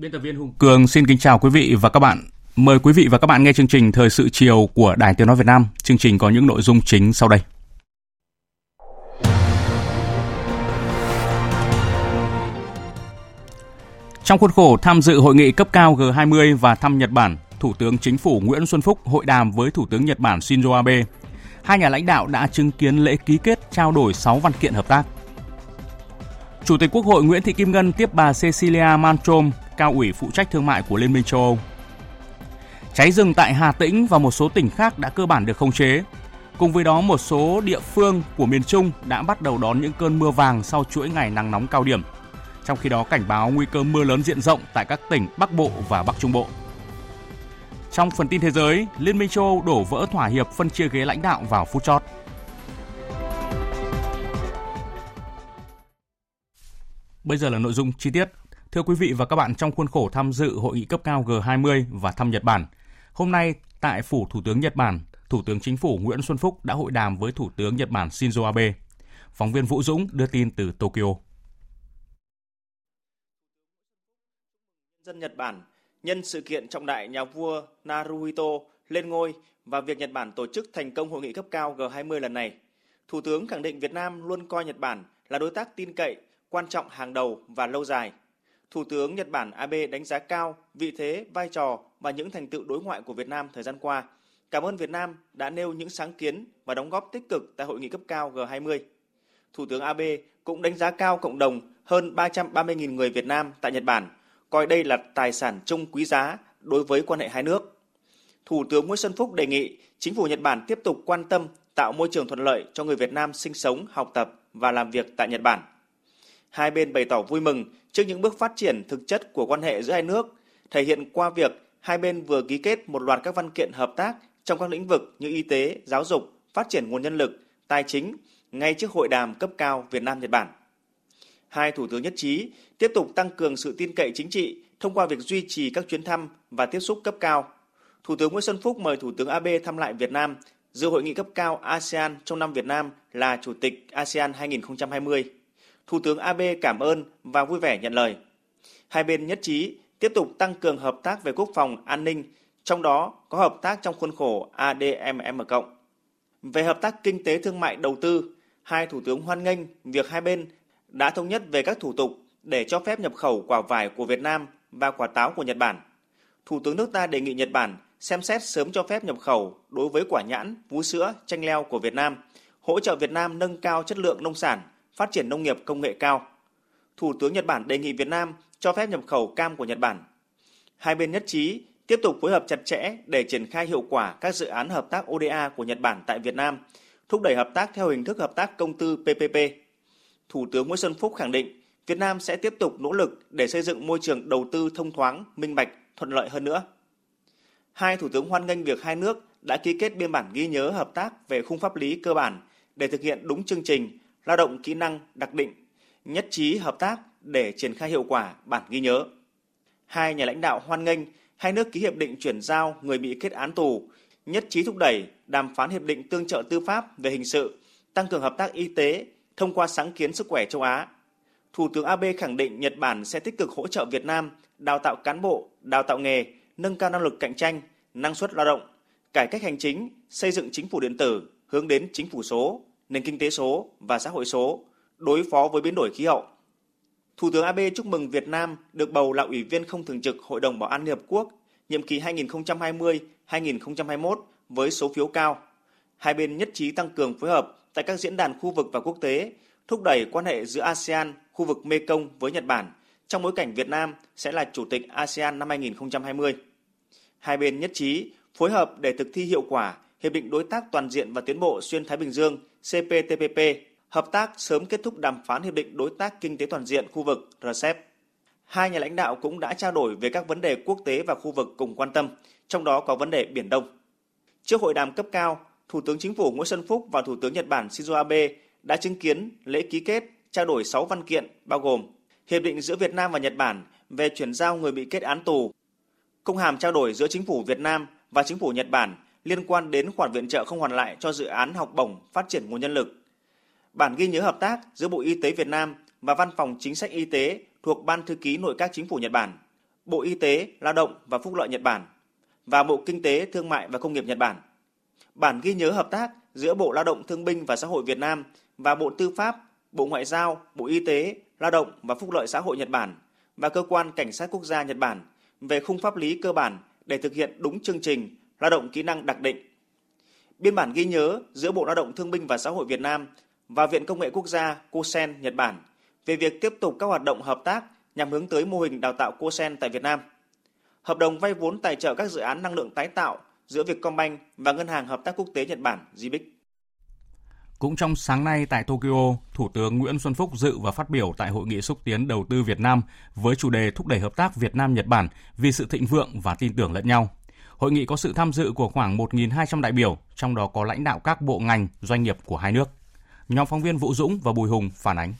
Biên tập viên Hùng Cường xin kính chào quý vị và các bạn. Mời quý vị và các bạn nghe chương trình Thời sự chiều của Đài Tiếng Nói Việt Nam. Chương trình có những nội dung chính sau đây. Trong khuôn khổ tham dự hội nghị cấp cao G20 và thăm Nhật Bản, Thủ tướng Chính phủ Nguyễn Xuân Phúc hội đàm với Thủ tướng Nhật Bản Shinzo Abe. Hai nhà lãnh đạo đã chứng kiến lễ ký kết trao đổi 6 văn kiện hợp tác. Chủ tịch Quốc hội Nguyễn Thị Kim Ngân tiếp bà Cecilia Malmstrom cao ủy phụ trách thương mại của Liên minh châu Âu. Cháy rừng tại Hà Tĩnh và một số tỉnh khác đã cơ bản được khống chế. Cùng với đó, một số địa phương của miền Trung đã bắt đầu đón những cơn mưa vàng sau chuỗi ngày nắng nóng cao điểm. Trong khi đó, cảnh báo nguy cơ mưa lớn diện rộng tại các tỉnh Bắc Bộ và Bắc Trung Bộ. Trong phần tin thế giới, Liên minh châu Âu đổ vỡ thỏa hiệp phân chia ghế lãnh đạo vào phút chót. Bây giờ là nội dung chi tiết. Thưa quý vị và các bạn, trong khuôn khổ tham dự hội nghị cấp cao G20 và thăm Nhật Bản, hôm nay tại phủ Thủ tướng Nhật Bản, Thủ tướng Chính phủ Nguyễn Xuân Phúc đã hội đàm với Thủ tướng Nhật Bản Shinzo Abe. Phóng viên Vũ Dũng đưa tin từ Tokyo. Dân Nhật Bản nhân sự kiện trọng đại nhà vua Naruhito lên ngôi và việc Nhật Bản tổ chức thành công hội nghị cấp cao G20 lần này, Thủ tướng khẳng định Việt Nam luôn coi Nhật Bản là đối tác tin cậy, quan trọng hàng đầu và lâu dài. Thủ tướng Nhật Bản Abe đánh giá cao vị thế, vai trò và những thành tựu đối ngoại của Việt Nam thời gian qua. Cảm ơn Việt Nam đã nêu những sáng kiến và đóng góp tích cực tại hội nghị cấp cao G20. Thủ tướng Abe cũng đánh giá cao cộng đồng hơn 330.000 người Việt Nam tại Nhật Bản, coi đây là tài sản chung quý giá đối với quan hệ hai nước. Thủ tướng Nguyễn Xuân Phúc đề nghị chính phủ Nhật Bản tiếp tục quan tâm tạo môi trường thuận lợi cho người Việt Nam sinh sống, học tập và làm việc tại Nhật Bản. Hai bên bày tỏ vui mừng trước những bước phát triển thực chất của quan hệ giữa hai nước, thể hiện qua việc hai bên vừa ký kết một loạt các văn kiện hợp tác trong các lĩnh vực như y tế, giáo dục, phát triển nguồn nhân lực, tài chính ngay trước hội đàm cấp cao Việt Nam Nhật Bản. Hai thủ tướng nhất trí tiếp tục tăng cường sự tin cậy chính trị thông qua việc duy trì các chuyến thăm và tiếp xúc cấp cao. Thủ tướng Nguyễn Xuân Phúc mời Thủ tướng Abe thăm lại Việt Nam dự hội nghị cấp cao ASEAN trong năm Việt Nam là Chủ tịch ASEAN 2020. Thủ tướng Abe cảm ơn và vui vẻ nhận lời. Hai bên nhất trí tiếp tục tăng cường hợp tác về quốc phòng an ninh, trong đó có hợp tác trong khuôn khổ ADMM+. Về hợp tác kinh tế thương mại đầu tư, hai thủ tướng hoan nghênh việc hai bên đã thống nhất về các thủ tục để cho phép nhập khẩu quả vải của Việt Nam và quả táo của Nhật Bản. Thủ tướng nước ta đề nghị Nhật Bản xem xét sớm cho phép nhập khẩu đối với quả nhãn, vú sữa, chanh leo của Việt Nam, hỗ trợ Việt Nam nâng cao chất lượng nông sản, phát triển nông nghiệp công nghệ cao. Thủ tướng Nhật Bản đề nghị Việt Nam cho phép nhập khẩu cam của Nhật Bản. Hai bên nhất trí tiếp tục phối hợp chặt chẽ để triển khai hiệu quả các dự án hợp tác ODA của Nhật Bản tại Việt Nam, thúc đẩy hợp tác theo hình thức hợp tác công tư PPP. Thủ tướng Nguyễn Xuân Phúc khẳng định Việt Nam sẽ tiếp tục nỗ lực để xây dựng môi trường đầu tư thông thoáng, minh bạch, thuận lợi hơn nữa. Hai thủ tướng hoan nghênh việc hai nước đã ký kết biên bản ghi nhớ hợp tác về khung pháp lý cơ bản để thực hiện đúng chương trình lao động kỹ năng đặc định, nhất trí hợp tác để triển khai hiệu quả bản ghi nhớ. Hai nhà lãnh đạo hoan nghênh hai nước ký hiệp định chuyển giao người bị kết án tù, nhất trí thúc đẩy đàm phán hiệp định tương trợ tư pháp về hình sự, tăng cường hợp tác y tế thông qua sáng kiến sức khỏe châu Á. Thủ tướng Abe khẳng định Nhật Bản sẽ tích cực hỗ trợ Việt Nam đào tạo cán bộ, đào tạo nghề, nâng cao năng lực cạnh tranh, năng suất lao động, cải cách hành chính, xây dựng chính phủ điện tử hướng đến chính phủ số, nền kinh tế số và xã hội số, đối phó với biến đổi khí hậu. Thủ tướng Abe chúc mừng Việt Nam được bầu là ủy viên không thường trực Hội đồng Bảo an Liên Hợp Quốc nhiệm kỳ 2020-2021 với số phiếu cao. Hai bên nhất trí tăng cường phối hợp tại các diễn đàn khu vực và quốc tế, thúc đẩy quan hệ giữa ASEAN, khu khu vực Mekong với Nhật Bản trong bối cảnh Việt Nam sẽ là chủ tịch ASEAN năm 2020. Hai bên nhất trí phối hợp để thực thi hiệu quả Hiệp định Đối tác Toàn diện và Tiến bộ Xuyên Thái Bình Dương CPTPP, hợp tác sớm kết thúc đàm phán Hiệp định Đối tác Kinh tế Toàn diện khu vực RCEP. Hai nhà lãnh đạo cũng đã trao đổi về các vấn đề quốc tế và khu vực cùng quan tâm, trong đó có vấn đề Biển Đông. Trước hội đàm cấp cao, Thủ tướng Chính phủ Nguyễn Xuân Phúc và Thủ tướng Nhật Bản Shinzo Abe đã chứng kiến lễ ký kết trao đổi 6 văn kiện bao gồm Hiệp định giữa Việt Nam và Nhật Bản về chuyển giao người bị kết án tù, công hàm trao đổi giữa Chính phủ Việt Nam và Chính phủ Nhật Bản liên quan đến khoản viện trợ không hoàn lại cho dự án học bổng phát triển nguồn nhân lực. Bản ghi nhớ hợp tác giữa Bộ Y tế Việt Nam và Văn phòng Chính sách Y tế thuộc Ban Thư ký Nội các Chính phủ Nhật Bản, Bộ Y tế, Lao động và Phúc lợi Nhật Bản và Bộ Kinh tế, Thương mại và Công nghiệp Nhật Bản. Bản ghi nhớ hợp tác giữa Bộ Lao động Thương binh và Xã hội Việt Nam và Bộ Tư pháp, Bộ Ngoại giao, Bộ Y tế, Lao động và Phúc lợi Xã hội Nhật Bản và Cơ quan Cảnh sát Quốc gia Nhật Bản về khung pháp lý cơ bản để thực hiện đúng chương trình lao động kỹ năng đặc định. Biên bản ghi nhớ giữa Bộ Lao động Thương binh và Xã hội Việt Nam và Viện Công nghệ Quốc gia CoSEN Nhật Bản về việc tiếp tục các hoạt động hợp tác nhằm hướng tới mô hình đào tạo CoSEN tại Việt Nam. Hợp đồng vay vốn tài trợ các dự án năng lượng tái tạo giữa Vietcombank và Ngân hàng Hợp tác Quốc tế Nhật Bản JBIC. Cũng trong sáng nay tại Tokyo, Thủ tướng Nguyễn Xuân Phúc dự và phát biểu tại Hội nghị xúc tiến đầu tư Việt Nam với chủ đề thúc đẩy hợp tác Việt Nam-Nhật Bản vì sự thịnh vượng và tin tưởng lẫn nhau. Hội nghị có sự tham dự của khoảng 1.200 đại biểu, trong đó có lãnh đạo các bộ ngành, doanh nghiệp của hai nước. Nhóm phóng viên Vũ Dũng và Bùi Hùng phản ánh.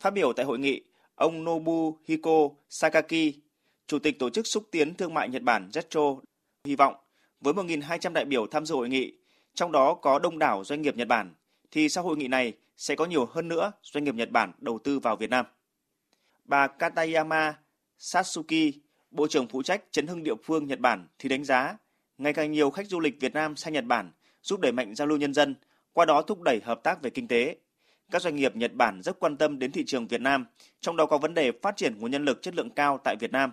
Phát biểu tại hội nghị, ông Nobuhiko Sakaki, Chủ tịch Tổ chức Xúc tiến Thương mại Nhật Bản JETRO, hy vọng với 1.200 đại biểu tham dự hội nghị, trong đó có đông đảo doanh nghiệp Nhật Bản, thì sau hội nghị này sẽ có nhiều hơn nữa doanh nghiệp Nhật Bản đầu tư vào Việt Nam. Bà Katayama Satsuki, Bộ trưởng phụ trách chấn hưng địa phương Nhật Bản thì đánh giá ngày càng nhiều khách du lịch Việt Nam sang Nhật Bản giúp đẩy mạnh giao lưu nhân dân, qua đó thúc đẩy hợp tác về kinh tế. Các doanh nghiệp Nhật Bản rất quan tâm đến thị trường Việt Nam, trong đó có vấn đề phát triển nguồn nhân lực chất lượng cao tại Việt Nam.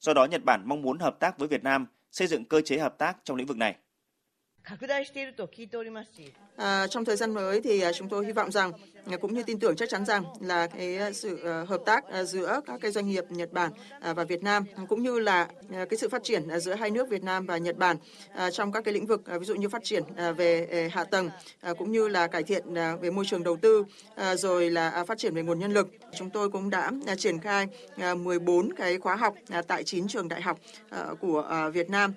Do đó Nhật Bản mong muốn hợp tác với Việt Nam xây dựng cơ chế hợp tác trong lĩnh vực này. À, trong thời gian mới thì à, chúng tôi hy vọng rằng à, cũng như tin tưởng chắc chắn rằng là cái à, sự hợp tác giữa các cái doanh nghiệp Nhật Bản và Việt Nam cũng như là cái sự phát triển giữa hai nước Việt Nam và Nhật Bản trong các cái lĩnh vực ví dụ như phát triển về hạ tầng cũng như là cải thiện về môi trường đầu tư rồi là phát triển về nguồn nhân lực. Chúng tôi cũng đã triển khai 14 cái khóa học tại 9 trường đại học của Việt Nam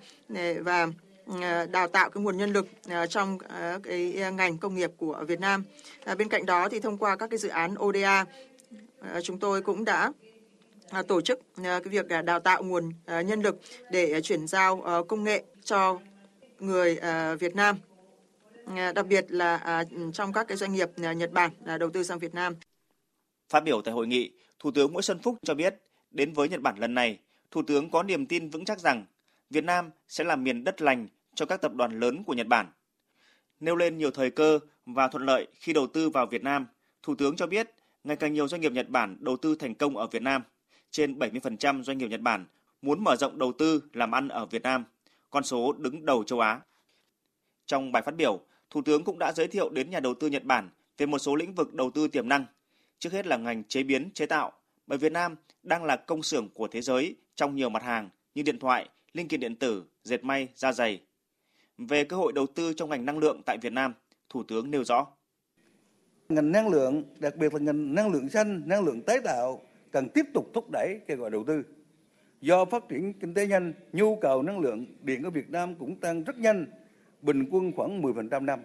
và Ờ, đào tạo cái nguồn nhân lực ờ, trong ờ, cái ngành công nghiệp của Việt Nam. Bên cạnh đó thì thông qua các cái dự án ODA chúng tôi cũng đã tổ chức cái việc đào tạo nguồn nhân lực để chuyển giao công nghệ cho người Việt Nam đặc biệt là trong các cái doanh nghiệp Nhật Bản đầu tư sang Việt Nam. Phát biểu tại hội nghị, Thủ tướng Nguyễn Xuân Phúc cho biết, đến với Nhật Bản lần này, Thủ tướng có niềm tin vững chắc rằng Việt Nam sẽ là miền đất lành cho các tập đoàn lớn của Nhật Bản. Nêu lên nhiều thời cơ và thuận lợi khi đầu tư vào Việt Nam, Thủ tướng cho biết ngày càng nhiều doanh nghiệp Nhật Bản đầu tư thành công ở Việt Nam. Trên 70% doanh nghiệp Nhật Bản muốn mở rộng đầu tư làm ăn ở Việt Nam, con số đứng đầu châu Á. Trong bài phát biểu, Thủ tướng cũng đã giới thiệu đến nhà đầu tư Nhật Bản về một số lĩnh vực đầu tư tiềm năng, trước hết là ngành chế biến chế tạo, bởi Việt Nam đang là công xưởng của thế giới trong nhiều mặt hàng như điện thoại, linh kiện điện tử, dệt may, da dày. Về cơ hội đầu tư trong ngành năng lượng tại Việt Nam, Thủ tướng nêu rõ. Ngành năng lượng, đặc biệt là ngành năng lượng xanh, năng lượng tái tạo cần tiếp tục thúc đẩy kêu gọi đầu tư. Do phát triển kinh tế nhanh, nhu cầu năng lượng điện ở Việt Nam cũng tăng rất nhanh, bình quân khoảng 10% năm.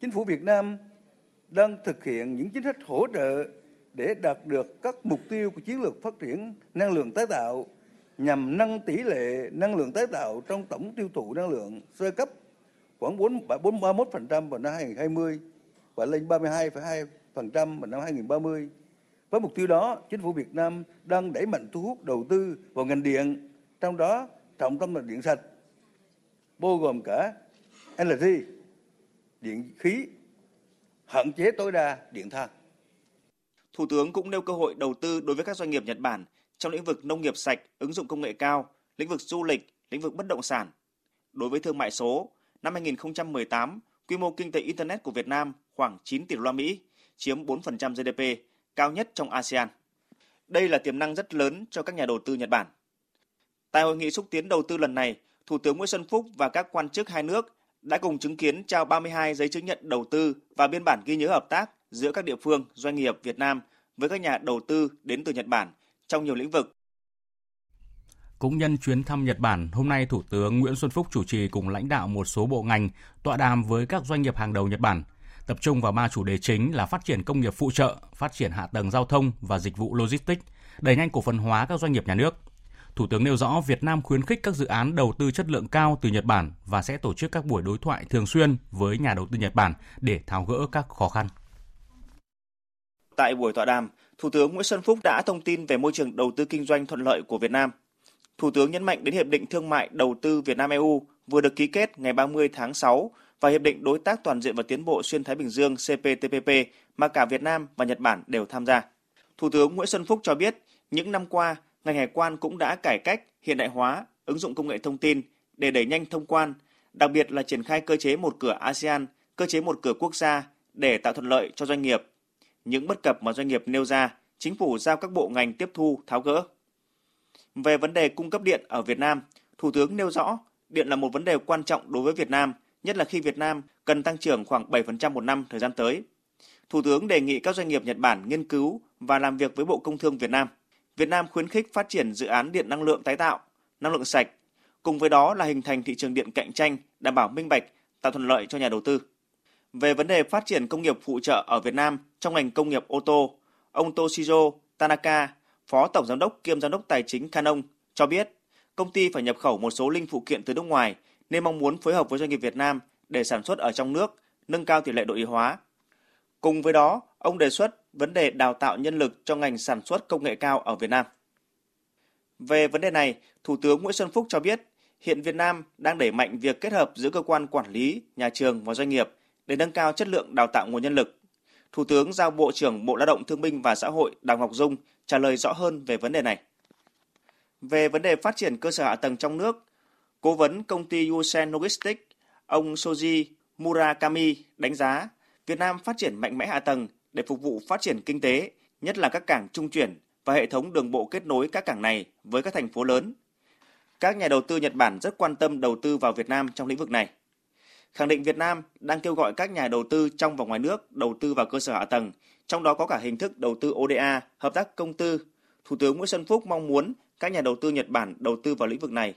Chính phủ Việt Nam đang thực hiện những chính sách hỗ trợ để đạt được các mục tiêu của chiến lược phát triển năng lượng tái tạo nhằm nâng tỷ lệ năng lượng tái tạo trong tổng tiêu thụ năng lượng sơ cấp khoảng 4, 31% vào năm 2020 và lên 32,2% vào năm 2030. Với mục tiêu đó, chính phủ Việt Nam đang đẩy mạnh thu hút đầu tư vào ngành điện, trong đó trọng tâm là điện sạch, bao gồm cả LNG, điện khí, hạn chế tối đa điện than. Thủ tướng cũng nêu cơ hội đầu tư đối với các doanh nghiệp Nhật Bản trong lĩnh vực nông nghiệp sạch, ứng dụng công nghệ cao, lĩnh vực du lịch, lĩnh vực bất động sản. Đối với thương mại số, năm 2018, quy mô kinh tế internet của Việt Nam khoảng 9 tỷ đô la Mỹ, chiếm 4% GDP, cao nhất trong ASEAN. Đây là tiềm năng rất lớn cho các nhà đầu tư Nhật Bản. Tại hội nghị xúc tiến đầu tư lần này, Thủ tướng Nguyễn Xuân Phúc và các quan chức hai nước đã cùng chứng kiến trao 32 giấy chứng nhận đầu tư và biên bản ghi nhớ hợp tác giữa các địa phương, doanh nghiệp Việt Nam với các nhà đầu tư đến từ Nhật Bản trong nhiều lĩnh vực. Cũng nhân chuyến thăm Nhật Bản, hôm nay Thủ tướng Nguyễn Xuân Phúc chủ trì cùng lãnh đạo một số bộ ngành tọa đàm với các doanh nghiệp hàng đầu Nhật Bản, tập trung vào ba chủ đề chính là phát triển công nghiệp phụ trợ, phát triển hạ tầng giao thông và dịch vụ logistics, đẩy nhanh cổ phần hóa các doanh nghiệp nhà nước. Thủ tướng nêu rõ Việt Nam khuyến khích các dự án đầu tư chất lượng cao từ Nhật Bản và sẽ tổ chức các buổi đối thoại thường xuyên với nhà đầu tư Nhật Bản để tháo gỡ các khó khăn. Tại buổi tọa đàm, Thủ tướng Nguyễn Xuân Phúc đã thông tin về môi trường đầu tư kinh doanh thuận lợi của Việt Nam. Thủ tướng nhấn mạnh đến Hiệp định Thương mại Đầu tư Việt Nam EU vừa được ký kết ngày 30 tháng 6 và Hiệp định Đối tác Toàn diện và Tiến bộ Xuyên Thái Bình Dương CPTPP mà cả Việt Nam và Nhật Bản đều tham gia. Thủ tướng Nguyễn Xuân Phúc cho biết, những năm qua, ngành hải quan cũng đã cải cách, hiện đại hóa, ứng dụng công nghệ thông tin để đẩy nhanh thông quan, đặc biệt là triển khai cơ chế một cửa ASEAN, cơ chế một cửa quốc gia để tạo thuận lợi cho doanh nghiệp. Những bất cập mà doanh nghiệp nêu ra, chính phủ giao các bộ ngành tiếp thu, tháo gỡ. Về vấn đề cung cấp điện ở Việt Nam, Thủ tướng nêu rõ điện là một vấn đề quan trọng đối với Việt Nam, nhất là khi Việt Nam cần tăng trưởng khoảng 7% một năm thời gian tới. Thủ tướng đề nghị các doanh nghiệp Nhật Bản nghiên cứu và làm việc với Bộ Công Thương Việt Nam. Việt Nam khuyến khích phát triển dự án điện năng lượng tái tạo, năng lượng sạch, cùng với đó là hình thành thị trường điện cạnh tranh, đảm bảo minh bạch, tạo thuận lợi cho nhà đầu tư. Về vấn đề phát triển công nghiệp phụ trợ ở Việt Nam trong ngành công nghiệp ô tô, ông Toshiro Tanaka, Phó Tổng Giám đốc kiêm Giám đốc Tài chính Canon cho biết công ty phải nhập khẩu một số linh phụ kiện từ nước ngoài nên mong muốn phối hợp với doanh nghiệp Việt Nam để sản xuất ở trong nước, nâng cao tỷ lệ nội địa hóa. Cùng với đó, ông đề xuất vấn đề đào tạo nhân lực cho ngành sản xuất công nghệ cao ở Việt Nam. Về vấn đề này, Thủ tướng Nguyễn Xuân Phúc cho biết, hiện Việt Nam đang đẩy mạnh việc kết hợp giữa cơ quan quản lý, nhà trường và doanh nghiệp để nâng cao chất lượng đào tạo nguồn nhân lực. Thủ tướng giao Bộ trưởng Bộ Lao động Thương binh và Xã hội Đào Ngọc Dung trả lời rõ hơn về vấn đề này. Về vấn đề phát triển cơ sở hạ tầng trong nước, cố vấn công ty Yusen Logistics, ông Soji Murakami đánh giá Việt Nam phát triển mạnh mẽ hạ tầng để phục vụ phát triển kinh tế, nhất là các cảng trung chuyển và hệ thống đường bộ kết nối các cảng này với các thành phố lớn. Các nhà đầu tư Nhật Bản rất quan tâm đầu tư vào Việt Nam trong lĩnh vực này. Khẳng định Việt Nam đang kêu gọi các nhà đầu tư trong và ngoài nước đầu tư vào cơ sở hạ tầng, trong đó có cả hình thức đầu tư ODA, hợp tác công tư. Thủ tướng Nguyễn Xuân Phúc mong muốn các nhà đầu tư Nhật Bản đầu tư vào lĩnh vực này.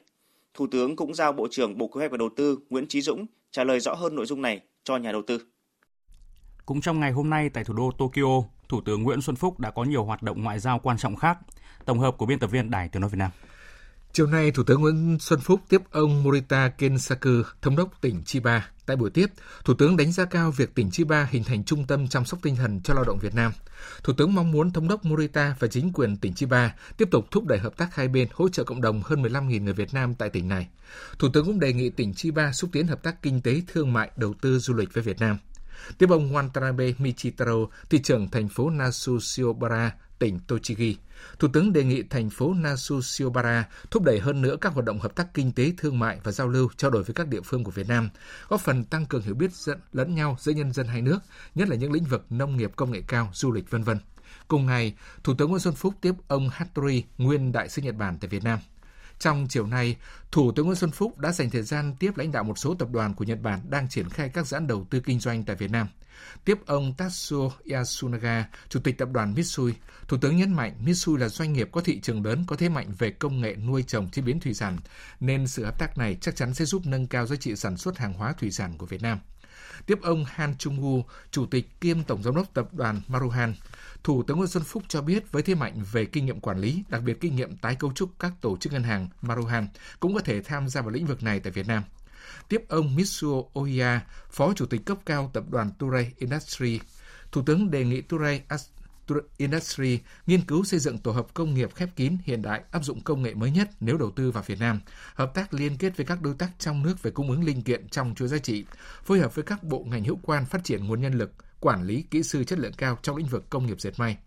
Thủ tướng cũng giao Bộ trưởng Bộ Kế hoạch và Đầu tư Nguyễn Chí Dũng trả lời rõ hơn nội dung này cho nhà đầu tư. Cũng trong ngày hôm nay tại thủ đô Tokyo, Thủ tướng Nguyễn Xuân Phúc đã có nhiều hoạt động ngoại giao quan trọng khác. Tổng hợp của biên tập viên Đài Tiếng nói Việt Nam. Chiều nay, Thủ tướng Nguyễn Xuân Phúc tiếp ông Morita Kensaku, thống đốc tỉnh Chiba. Tại buổi tiếp, Thủ tướng đánh giá cao việc tỉnh Chiba hình thành trung tâm chăm sóc tinh thần cho lao động Việt Nam. Thủ tướng mong muốn thống đốc Morita và chính quyền tỉnh Chiba tiếp tục thúc đẩy hợp tác hai bên hỗ trợ cộng đồng hơn 15.000 người Việt Nam tại tỉnh này. Thủ tướng cũng đề nghị tỉnh Chiba xúc tiến hợp tác kinh tế, thương mại, đầu tư du lịch với Việt Nam. Tiếp ông Watanabe Michitaro, thị trưởng thành phố Nasushiobara, tỉnh Tochigi. Thủ tướng đề nghị thành phố Nasu thúc đẩy hơn nữa các hoạt động hợp tác kinh tế, thương mại và giao lưu, trao đổi với các địa phương của Việt Nam, góp phần tăng cường hiểu biết lẫn nhau giữa nhân dân hai nước, nhất là những lĩnh vực nông nghiệp, công nghệ cao, du lịch vân vân. Cùng ngày, Thủ tướng Nguyễn Xuân Phúc tiếp ông Hattori, nguyên đại sứ Nhật Bản tại Việt Nam. Trong chiều nay, Thủ tướng Nguyễn Xuân Phúc đã dành thời gian tiếp lãnh đạo một số tập đoàn của Nhật Bản đang triển khai các dự án đầu tư kinh doanh tại Việt Nam. Tiếp ông Tatsuo Yasunaga, Chủ tịch tập đoàn Mitsui, Thủ tướng nhấn mạnh Mitsui là doanh nghiệp có thị trường lớn có thế mạnh về công nghệ nuôi trồng chế biến thủy sản, nên sự hợp tác này chắc chắn sẽ giúp nâng cao giá trị sản xuất hàng hóa thủy sản của Việt Nam. Tiếp ông Han Chung-woo, Chủ tịch kiêm Tổng giám đốc tập đoàn Maruhan, Thủ tướng Nguyễn Xuân Phúc cho biết với thế mạnh về kinh nghiệm quản lý, đặc biệt kinh nghiệm tái cấu trúc các tổ chức ngân hàng Maruhan cũng có thể tham gia vào lĩnh vực này tại Việt Nam. Tiếp ông Mitsuo Oya, Phó Chủ tịch cấp cao tập đoàn Turei Industry, Thủ tướng đề nghị Turei Industry nghiên cứu xây dựng tổ hợp công nghiệp khép kín hiện đại áp dụng công nghệ mới nhất nếu đầu tư vào Việt Nam, hợp tác liên kết với các đối tác trong nước về cung ứng linh kiện trong chuỗi giá trị, phối hợp với các bộ ngành hữu quan phát triển nguồn nhân lực, quản lý kỹ sư chất lượng cao trong lĩnh vực công nghiệp dệt may.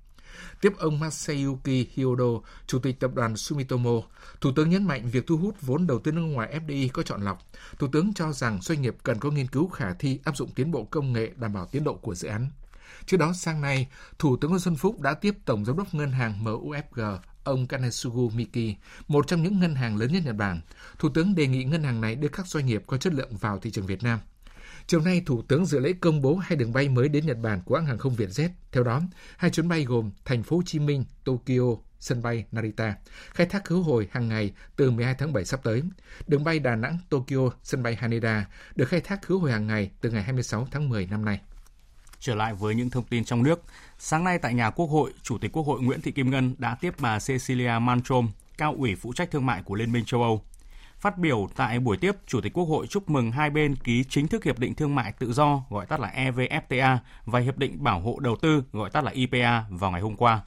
Tiếp ông Masayuki Hyodo, Chủ tịch tập đoàn Sumitomo, Thủ tướng nhấn mạnh việc thu hút vốn đầu tư nước ngoài FDI có chọn lọc. Thủ tướng cho rằng doanh nghiệp cần có nghiên cứu khả thi áp dụng tiến bộ công nghệ đảm bảo tiến độ của dự án. Trước đó sáng nay, Thủ tướng Nguyễn Xuân Phúc đã tiếp Tổng Giám đốc Ngân hàng MUFG ông Kanesugu Miki, một trong những ngân hàng lớn nhất Nhật Bản. Thủ tướng đề nghị ngân hàng này đưa các doanh nghiệp có chất lượng vào thị trường Việt Nam. Chiều nay, Thủ tướng dự lễ công bố hai đường bay mới đến Nhật Bản của hãng hàng không Vietjet. Theo đó, hai chuyến bay gồm Thành phố Hồ Chí Minh, Tokyo, sân bay Narita, khai thác khứ hồi hàng ngày từ 12 tháng 7 sắp tới. Đường bay Đà Nẵng, Tokyo, sân bay Haneda được khai thác khứ hồi hàng ngày từ ngày 26 tháng 10 năm nay. Trở lại với những thông tin trong nước, sáng nay tại nhà Quốc hội, Chủ tịch Quốc hội Nguyễn Thị Kim Ngân đã tiếp bà Cecilia Malmström, cao ủy phụ trách thương mại của Liên minh châu Âu. Phát biểu tại buổi tiếp, Chủ tịch Quốc hội chúc mừng hai bên ký chính thức Hiệp định Thương mại Tự do, gọi tắt là EVFTA, và Hiệp định Bảo hộ Đầu tư, gọi tắt là IPA, vào ngày hôm qua.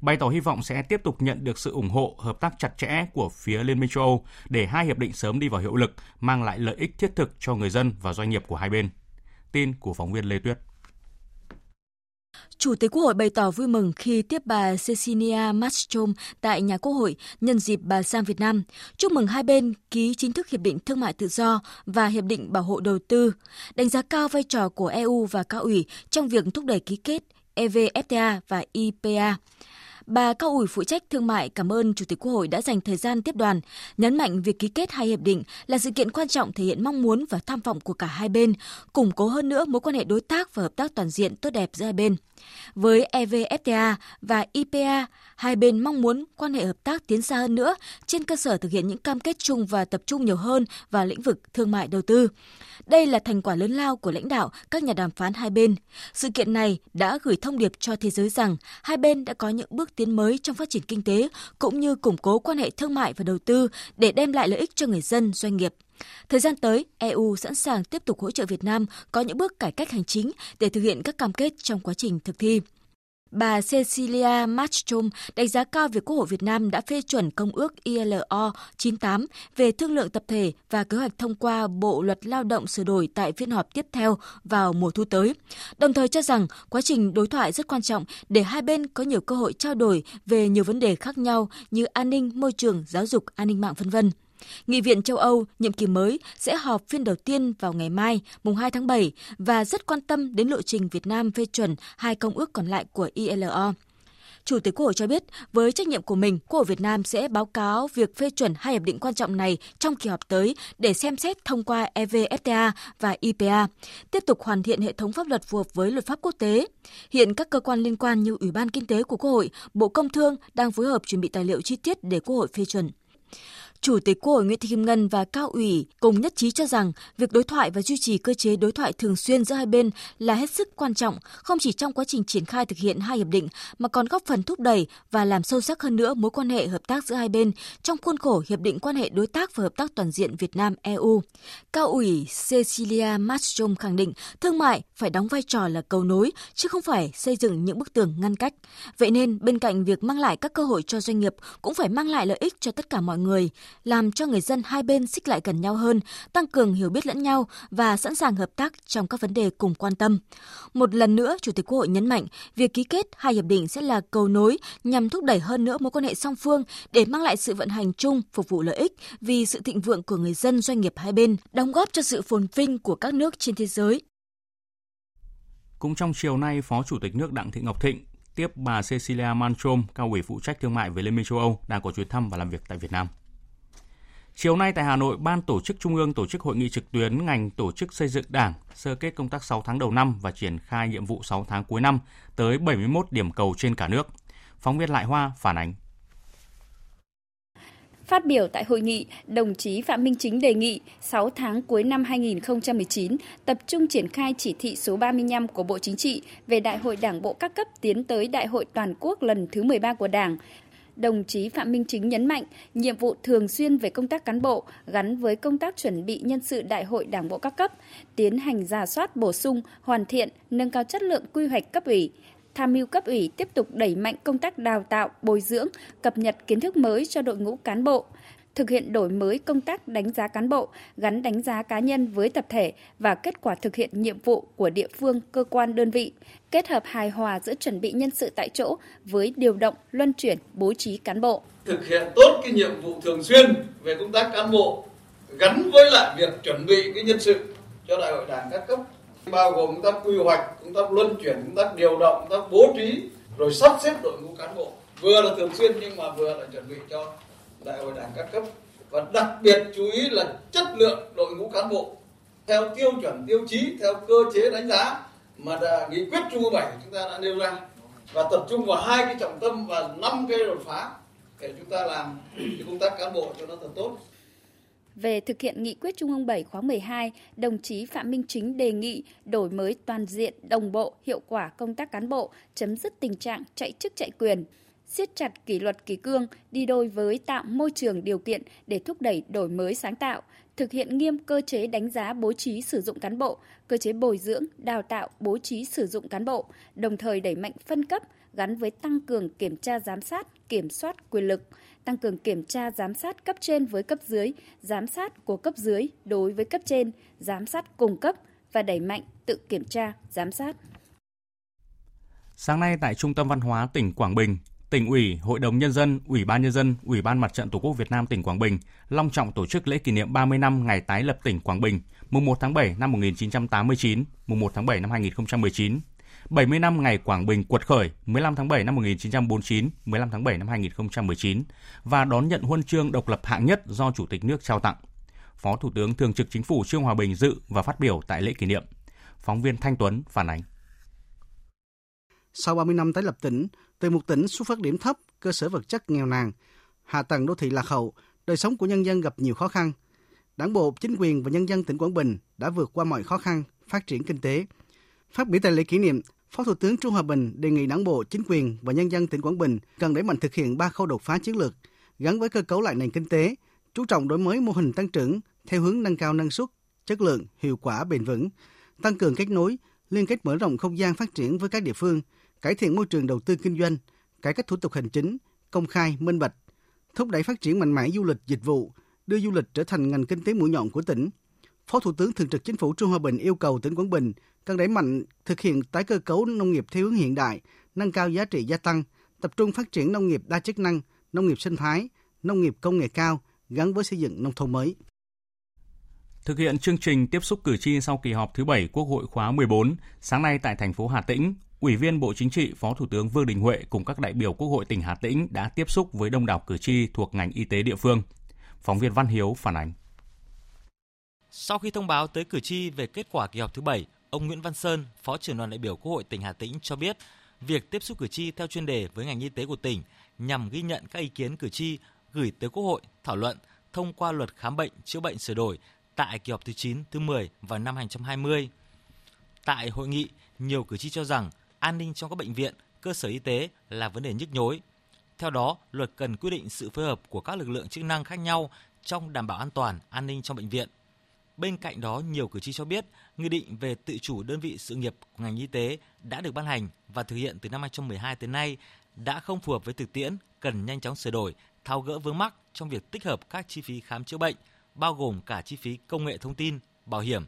Bày tỏ hy vọng sẽ tiếp tục nhận được sự ủng hộ, hợp tác chặt chẽ của phía Liên minh châu Âu để hai hiệp định sớm đi vào hiệu lực, mang lại lợi ích thiết thực cho người dân và doanh nghiệp của hai bên. Tin của phóng viên Lê Tuyết. Chủ tịch Quốc hội bày tỏ vui mừng khi tiếp bà Cecilia Malmström tại nhà Quốc hội nhân dịp bà sang Việt Nam. Chúc mừng hai bên ký chính thức Hiệp định Thương mại Tự do và Hiệp định Bảo hộ Đầu tư, đánh giá cao vai trò của EU và cao ủy trong việc thúc đẩy ký kết EVFTA và IPA. Bà Cao ủy phụ trách thương mại cảm ơn Chủ tịch Quốc hội đã dành thời gian tiếp đoàn, nhấn mạnh việc ký kết hai hiệp định là sự kiện quan trọng thể hiện mong muốn và tham vọng của cả hai bên, củng cố hơn nữa mối quan hệ đối tác và hợp tác toàn diện tốt đẹp giữa hai bên. Với EVFTA và IPA, hai bên mong muốn quan hệ hợp tác tiến xa hơn nữa trên cơ sở thực hiện những cam kết chung và tập trung nhiều hơn vào lĩnh vực thương mại đầu tư. Đây là thành quả lớn lao của lãnh đạo các nhà đàm phán hai bên. Sự kiện này đã gửi thông điệp cho thế giới rằng hai bên đã có những bước tiến mới trong phát triển kinh tế cũng như củng cố quan hệ thương mại và đầu tư để đem lại lợi ích cho người dân, doanh nghiệp. Thời gian tới, EU sẵn sàng tiếp tục hỗ trợ Việt Nam có những bước cải cách hành chính để thực hiện các cam kết trong quá trình thực thi. Bà Cecilia Malmström đánh giá cao việc Quốc hội Việt Nam đã phê chuẩn Công ước ILO 98 về thương lượng tập thể và kế hoạch thông qua Bộ Luật Lao động sửa đổi tại phiên họp tiếp theo vào mùa thu tới. Đồng thời cho rằng quá trình đối thoại rất quan trọng để hai bên có nhiều cơ hội trao đổi về nhiều vấn đề khác nhau như an ninh, môi trường, giáo dục, an ninh mạng v.v. Nghị viện châu Âu nhiệm kỳ mới sẽ họp phiên đầu tiên vào ngày mai, mùng 2 tháng 7 và rất quan tâm đến lộ trình Việt Nam phê chuẩn hai công ước còn lại của ILO. Chủ tịch Quốc hội cho biết, với trách nhiệm của mình, Quốc hội Việt Nam sẽ báo cáo việc phê chuẩn hai hiệp định quan trọng này trong kỳ họp tới để xem xét thông qua EVFTA và IPA, tiếp tục hoàn thiện hệ thống pháp luật phù hợp với luật pháp quốc tế. Hiện các cơ quan liên quan như Ủy ban Kinh tế của Quốc hội, Bộ Công Thương đang phối hợp chuẩn bị tài liệu chi tiết để Quốc hội phê chuẩn. Chủ tịch Quốc hội Nguyễn Thị Kim Ngân và cao ủy cùng nhất trí cho rằng việc đối thoại và duy trì cơ chế đối thoại thường xuyên giữa hai bên là hết sức quan trọng, không chỉ trong quá trình triển khai thực hiện hai hiệp định mà còn góp phần thúc đẩy và làm sâu sắc hơn nữa mối quan hệ hợp tác giữa hai bên trong khuôn khổ hiệp định quan hệ đối tác và hợp tác toàn diện Việt Nam EU. Cao ủy Cecilia Malmström khẳng định thương mại phải đóng vai trò là cầu nối chứ không phải xây dựng những bức tường ngăn cách. Vậy nên bên cạnh việc mang lại các cơ hội cho doanh nghiệp cũng phải mang lại lợi ích cho tất cả mọi người làm cho người dân hai bên xích lại gần nhau hơn, tăng cường hiểu biết lẫn nhau và sẵn sàng hợp tác trong các vấn đề cùng quan tâm. Một lần nữa, Chủ tịch Quốc hội nhấn mạnh, việc ký kết hai hiệp định sẽ là cầu nối nhằm thúc đẩy hơn nữa mối quan hệ song phương để mang lại sự vận hành chung, phục vụ lợi ích vì sự thịnh vượng của người dân doanh nghiệp hai bên, đóng góp cho sự phồn vinh của các nước trên thế giới. Cũng trong chiều nay, Phó Chủ tịch nước Đặng Thị Ngọc Thịnh tiếp bà Cecilia Malmström, cao ủy phụ trách thương mại về Liên minh châu Âu, đang có chuyến thăm và làm việc tại Việt Nam. Chiều nay tại Hà Nội, Ban Tổ chức Trung ương tổ chức hội nghị trực tuyến ngành tổ chức xây dựng Đảng, sơ kết công tác 6 tháng đầu năm và triển khai nhiệm vụ 6 tháng cuối năm tới 71 điểm cầu trên cả nước. Phóng viên Lại Hoa phản ánh. Phát biểu tại hội nghị, đồng chí Phạm Minh Chính đề nghị 6 tháng cuối năm 2019 tập trung triển khai chỉ thị số 35 của Bộ Chính trị về Đại hội Đảng bộ các cấp tiến tới Đại hội toàn quốc lần thứ 13 của Đảng, đồng chí Phạm Minh Chính nhấn mạnh nhiệm vụ thường xuyên về công tác cán bộ gắn với công tác chuẩn bị nhân sự đại hội đảng bộ các cấp, tiến hành giả soát bổ sung, hoàn thiện, nâng cao chất lượng quy hoạch cấp ủy, tham mưu cấp ủy tiếp tục đẩy mạnh công tác đào tạo, bồi dưỡng, cập nhật kiến thức mới cho đội ngũ cán bộ, thực hiện đổi mới công tác đánh giá cán bộ, gắn đánh giá cá nhân với tập thể và kết quả thực hiện nhiệm vụ của địa phương, cơ quan, đơn vị, kết hợp hài hòa giữa chuẩn bị nhân sự tại chỗ với điều động, luân chuyển, bố trí cán bộ. Thực hiện tốt cái nhiệm vụ thường xuyên về công tác cán bộ gắn với lại việc chuẩn bị cái nhân sự cho đại hội đảng các cấp bao gồm công tác quy hoạch, công tác luân chuyển, công tác điều động, công tác bố trí, rồi sắp xếp đội ngũ cán bộ. Vừa là thường xuyên nhưng mà vừa là chuẩn bị cho đại hội đảng các cấp. Và đặc biệt chú ý là chất lượng đội ngũ cán bộ theo tiêu chuẩn tiêu chí theo cơ chế đánh giá mà đã nghị quyết trung ương bảy chúng ta đã nêu ra. Và tập trung vào hai cái trọng tâm và năm cái đột phá để chúng ta làm cái công tác cán bộ cho nó thật tốt. Về thực hiện nghị quyết Trung ương 7 khóa 12, đồng chí Phạm Minh Chính đề nghị đổi mới toàn diện, đồng bộ, hiệu quả công tác cán bộ, chấm dứt tình trạng chạy chức chạy quyền, siết chặt kỷ luật kỷ cương đi đôi với tạo môi trường điều kiện để thúc đẩy đổi mới sáng tạo, thực hiện nghiêm cơ chế đánh giá bố trí sử dụng cán bộ, cơ chế bồi dưỡng, đào tạo, bố trí sử dụng cán bộ, đồng thời đẩy mạnh phân cấp gắn với tăng cường kiểm tra giám sát, kiểm soát quyền lực, tăng cường kiểm tra giám sát cấp trên với cấp dưới, giám sát của cấp dưới đối với cấp trên, giám sát cùng cấp và đẩy mạnh tự kiểm tra, giám sát. Sáng nay tại Trung tâm Văn hóa tỉnh Quảng Bình, tỉnh ủy, Hội đồng Nhân dân, Ủy ban Nhân dân, Ủy ban Mặt trận Tổ quốc Việt Nam tỉnh Quảng Bình long trọng tổ chức lễ kỷ niệm 30 năm ngày tái lập tỉnh Quảng Bình, mùng 1 tháng 7 năm 1989, mùng 1 tháng 7 năm 2019. 70 năm ngày Quảng Bình quật khởi 15 tháng 7 năm 1949, 15 tháng 7 năm 2019 và đón nhận huân chương độc lập hạng nhất do Chủ tịch nước trao tặng. Phó Thủ tướng Thường trực Chính phủ Trương Hòa Bình dự và phát biểu tại lễ kỷ niệm. Phóng viên Thanh Tuấn phản ánh. Sau 30 năm tái lập tỉnh, từ một tỉnh xuất phát điểm thấp, cơ sở vật chất nghèo nàn, hạ tầng đô thị lạc hậu, đời sống của nhân dân gặp nhiều khó khăn. Đảng bộ, chính quyền và nhân dân tỉnh Quảng Bình đã vượt qua mọi khó khăn, phát triển kinh tế. Phát biểu tại lễ kỷ niệm, Phó Thủ tướng Trung Hòa Bình đề nghị Đảng bộ, chính quyền và nhân dân tỉnh Quảng Bình cần đẩy mạnh thực hiện ba khâu đột phá chiến lược gắn với cơ cấu lại nền kinh tế, chú trọng đổi mới mô hình tăng trưởng theo hướng nâng cao năng suất, chất lượng, hiệu quả bền vững, tăng cường kết nối, liên kết mở rộng không gian phát triển với các địa phương, cải thiện môi trường đầu tư kinh doanh, cải cách thủ tục hành chính, công khai, minh bạch, thúc đẩy phát triển mạnh mẽ du lịch dịch vụ, đưa du lịch trở thành ngành kinh tế mũi nhọn của tỉnh. Phó Thủ tướng Thường trực Chính phủ Trung Hòa Bình yêu cầu tỉnh Quảng Bình cần đẩy mạnh thực hiện tái cơ cấu nông nghiệp theo hướng hiện đại, nâng cao giá trị gia tăng, tập trung phát triển nông nghiệp đa chức năng, nông nghiệp sinh thái, nông nghiệp công nghệ cao gắn với xây dựng nông thôn mới. Thực hiện chương trình tiếp xúc cử tri sau kỳ họp thứ 7 Quốc hội khóa 14, sáng nay tại thành phố Hà Tĩnh, Ủy viên Bộ Chính trị, Phó Thủ tướng Vương Đình Huệ cùng các đại biểu Quốc hội tỉnh Hà Tĩnh đã tiếp xúc với đông đảo cử tri thuộc ngành y tế địa phương. Phóng viên Văn Hiếu phản ánh. Sau khi thông báo tới cử tri về kết quả kỳ họp thứ 7, ông Nguyễn Văn Sơn, Phó trưởng đoàn đại biểu Quốc hội tỉnh Hà Tĩnh cho biết, việc tiếp xúc cử tri theo chuyên đề với ngành y tế của tỉnh nhằm ghi nhận các ý kiến cử tri gửi tới Quốc hội thảo luận thông qua luật khám bệnh chữa bệnh sửa đổi tại kỳ họp thứ 9, thứ 10 vào năm 2020. Tại hội nghị, nhiều cử tri cho rằng an ninh trong các bệnh viện, cơ sở y tế là vấn đề nhức nhối. Theo đó, luật cần quy định sự phối hợp của các lực lượng chức năng khác nhau trong đảm bảo an toàn, an ninh trong bệnh viện. Bên cạnh đó, nhiều cử tri cho biết, nghị định về tự chủ đơn vị sự nghiệp của ngành y tế đã được ban hành và thực hiện từ năm 2012 tới nay đã không phù hợp với thực tiễn, cần nhanh chóng sửa đổi, tháo gỡ vướng mắc trong việc tích hợp các chi phí khám chữa bệnh, bao gồm cả chi phí công nghệ thông tin, bảo hiểm.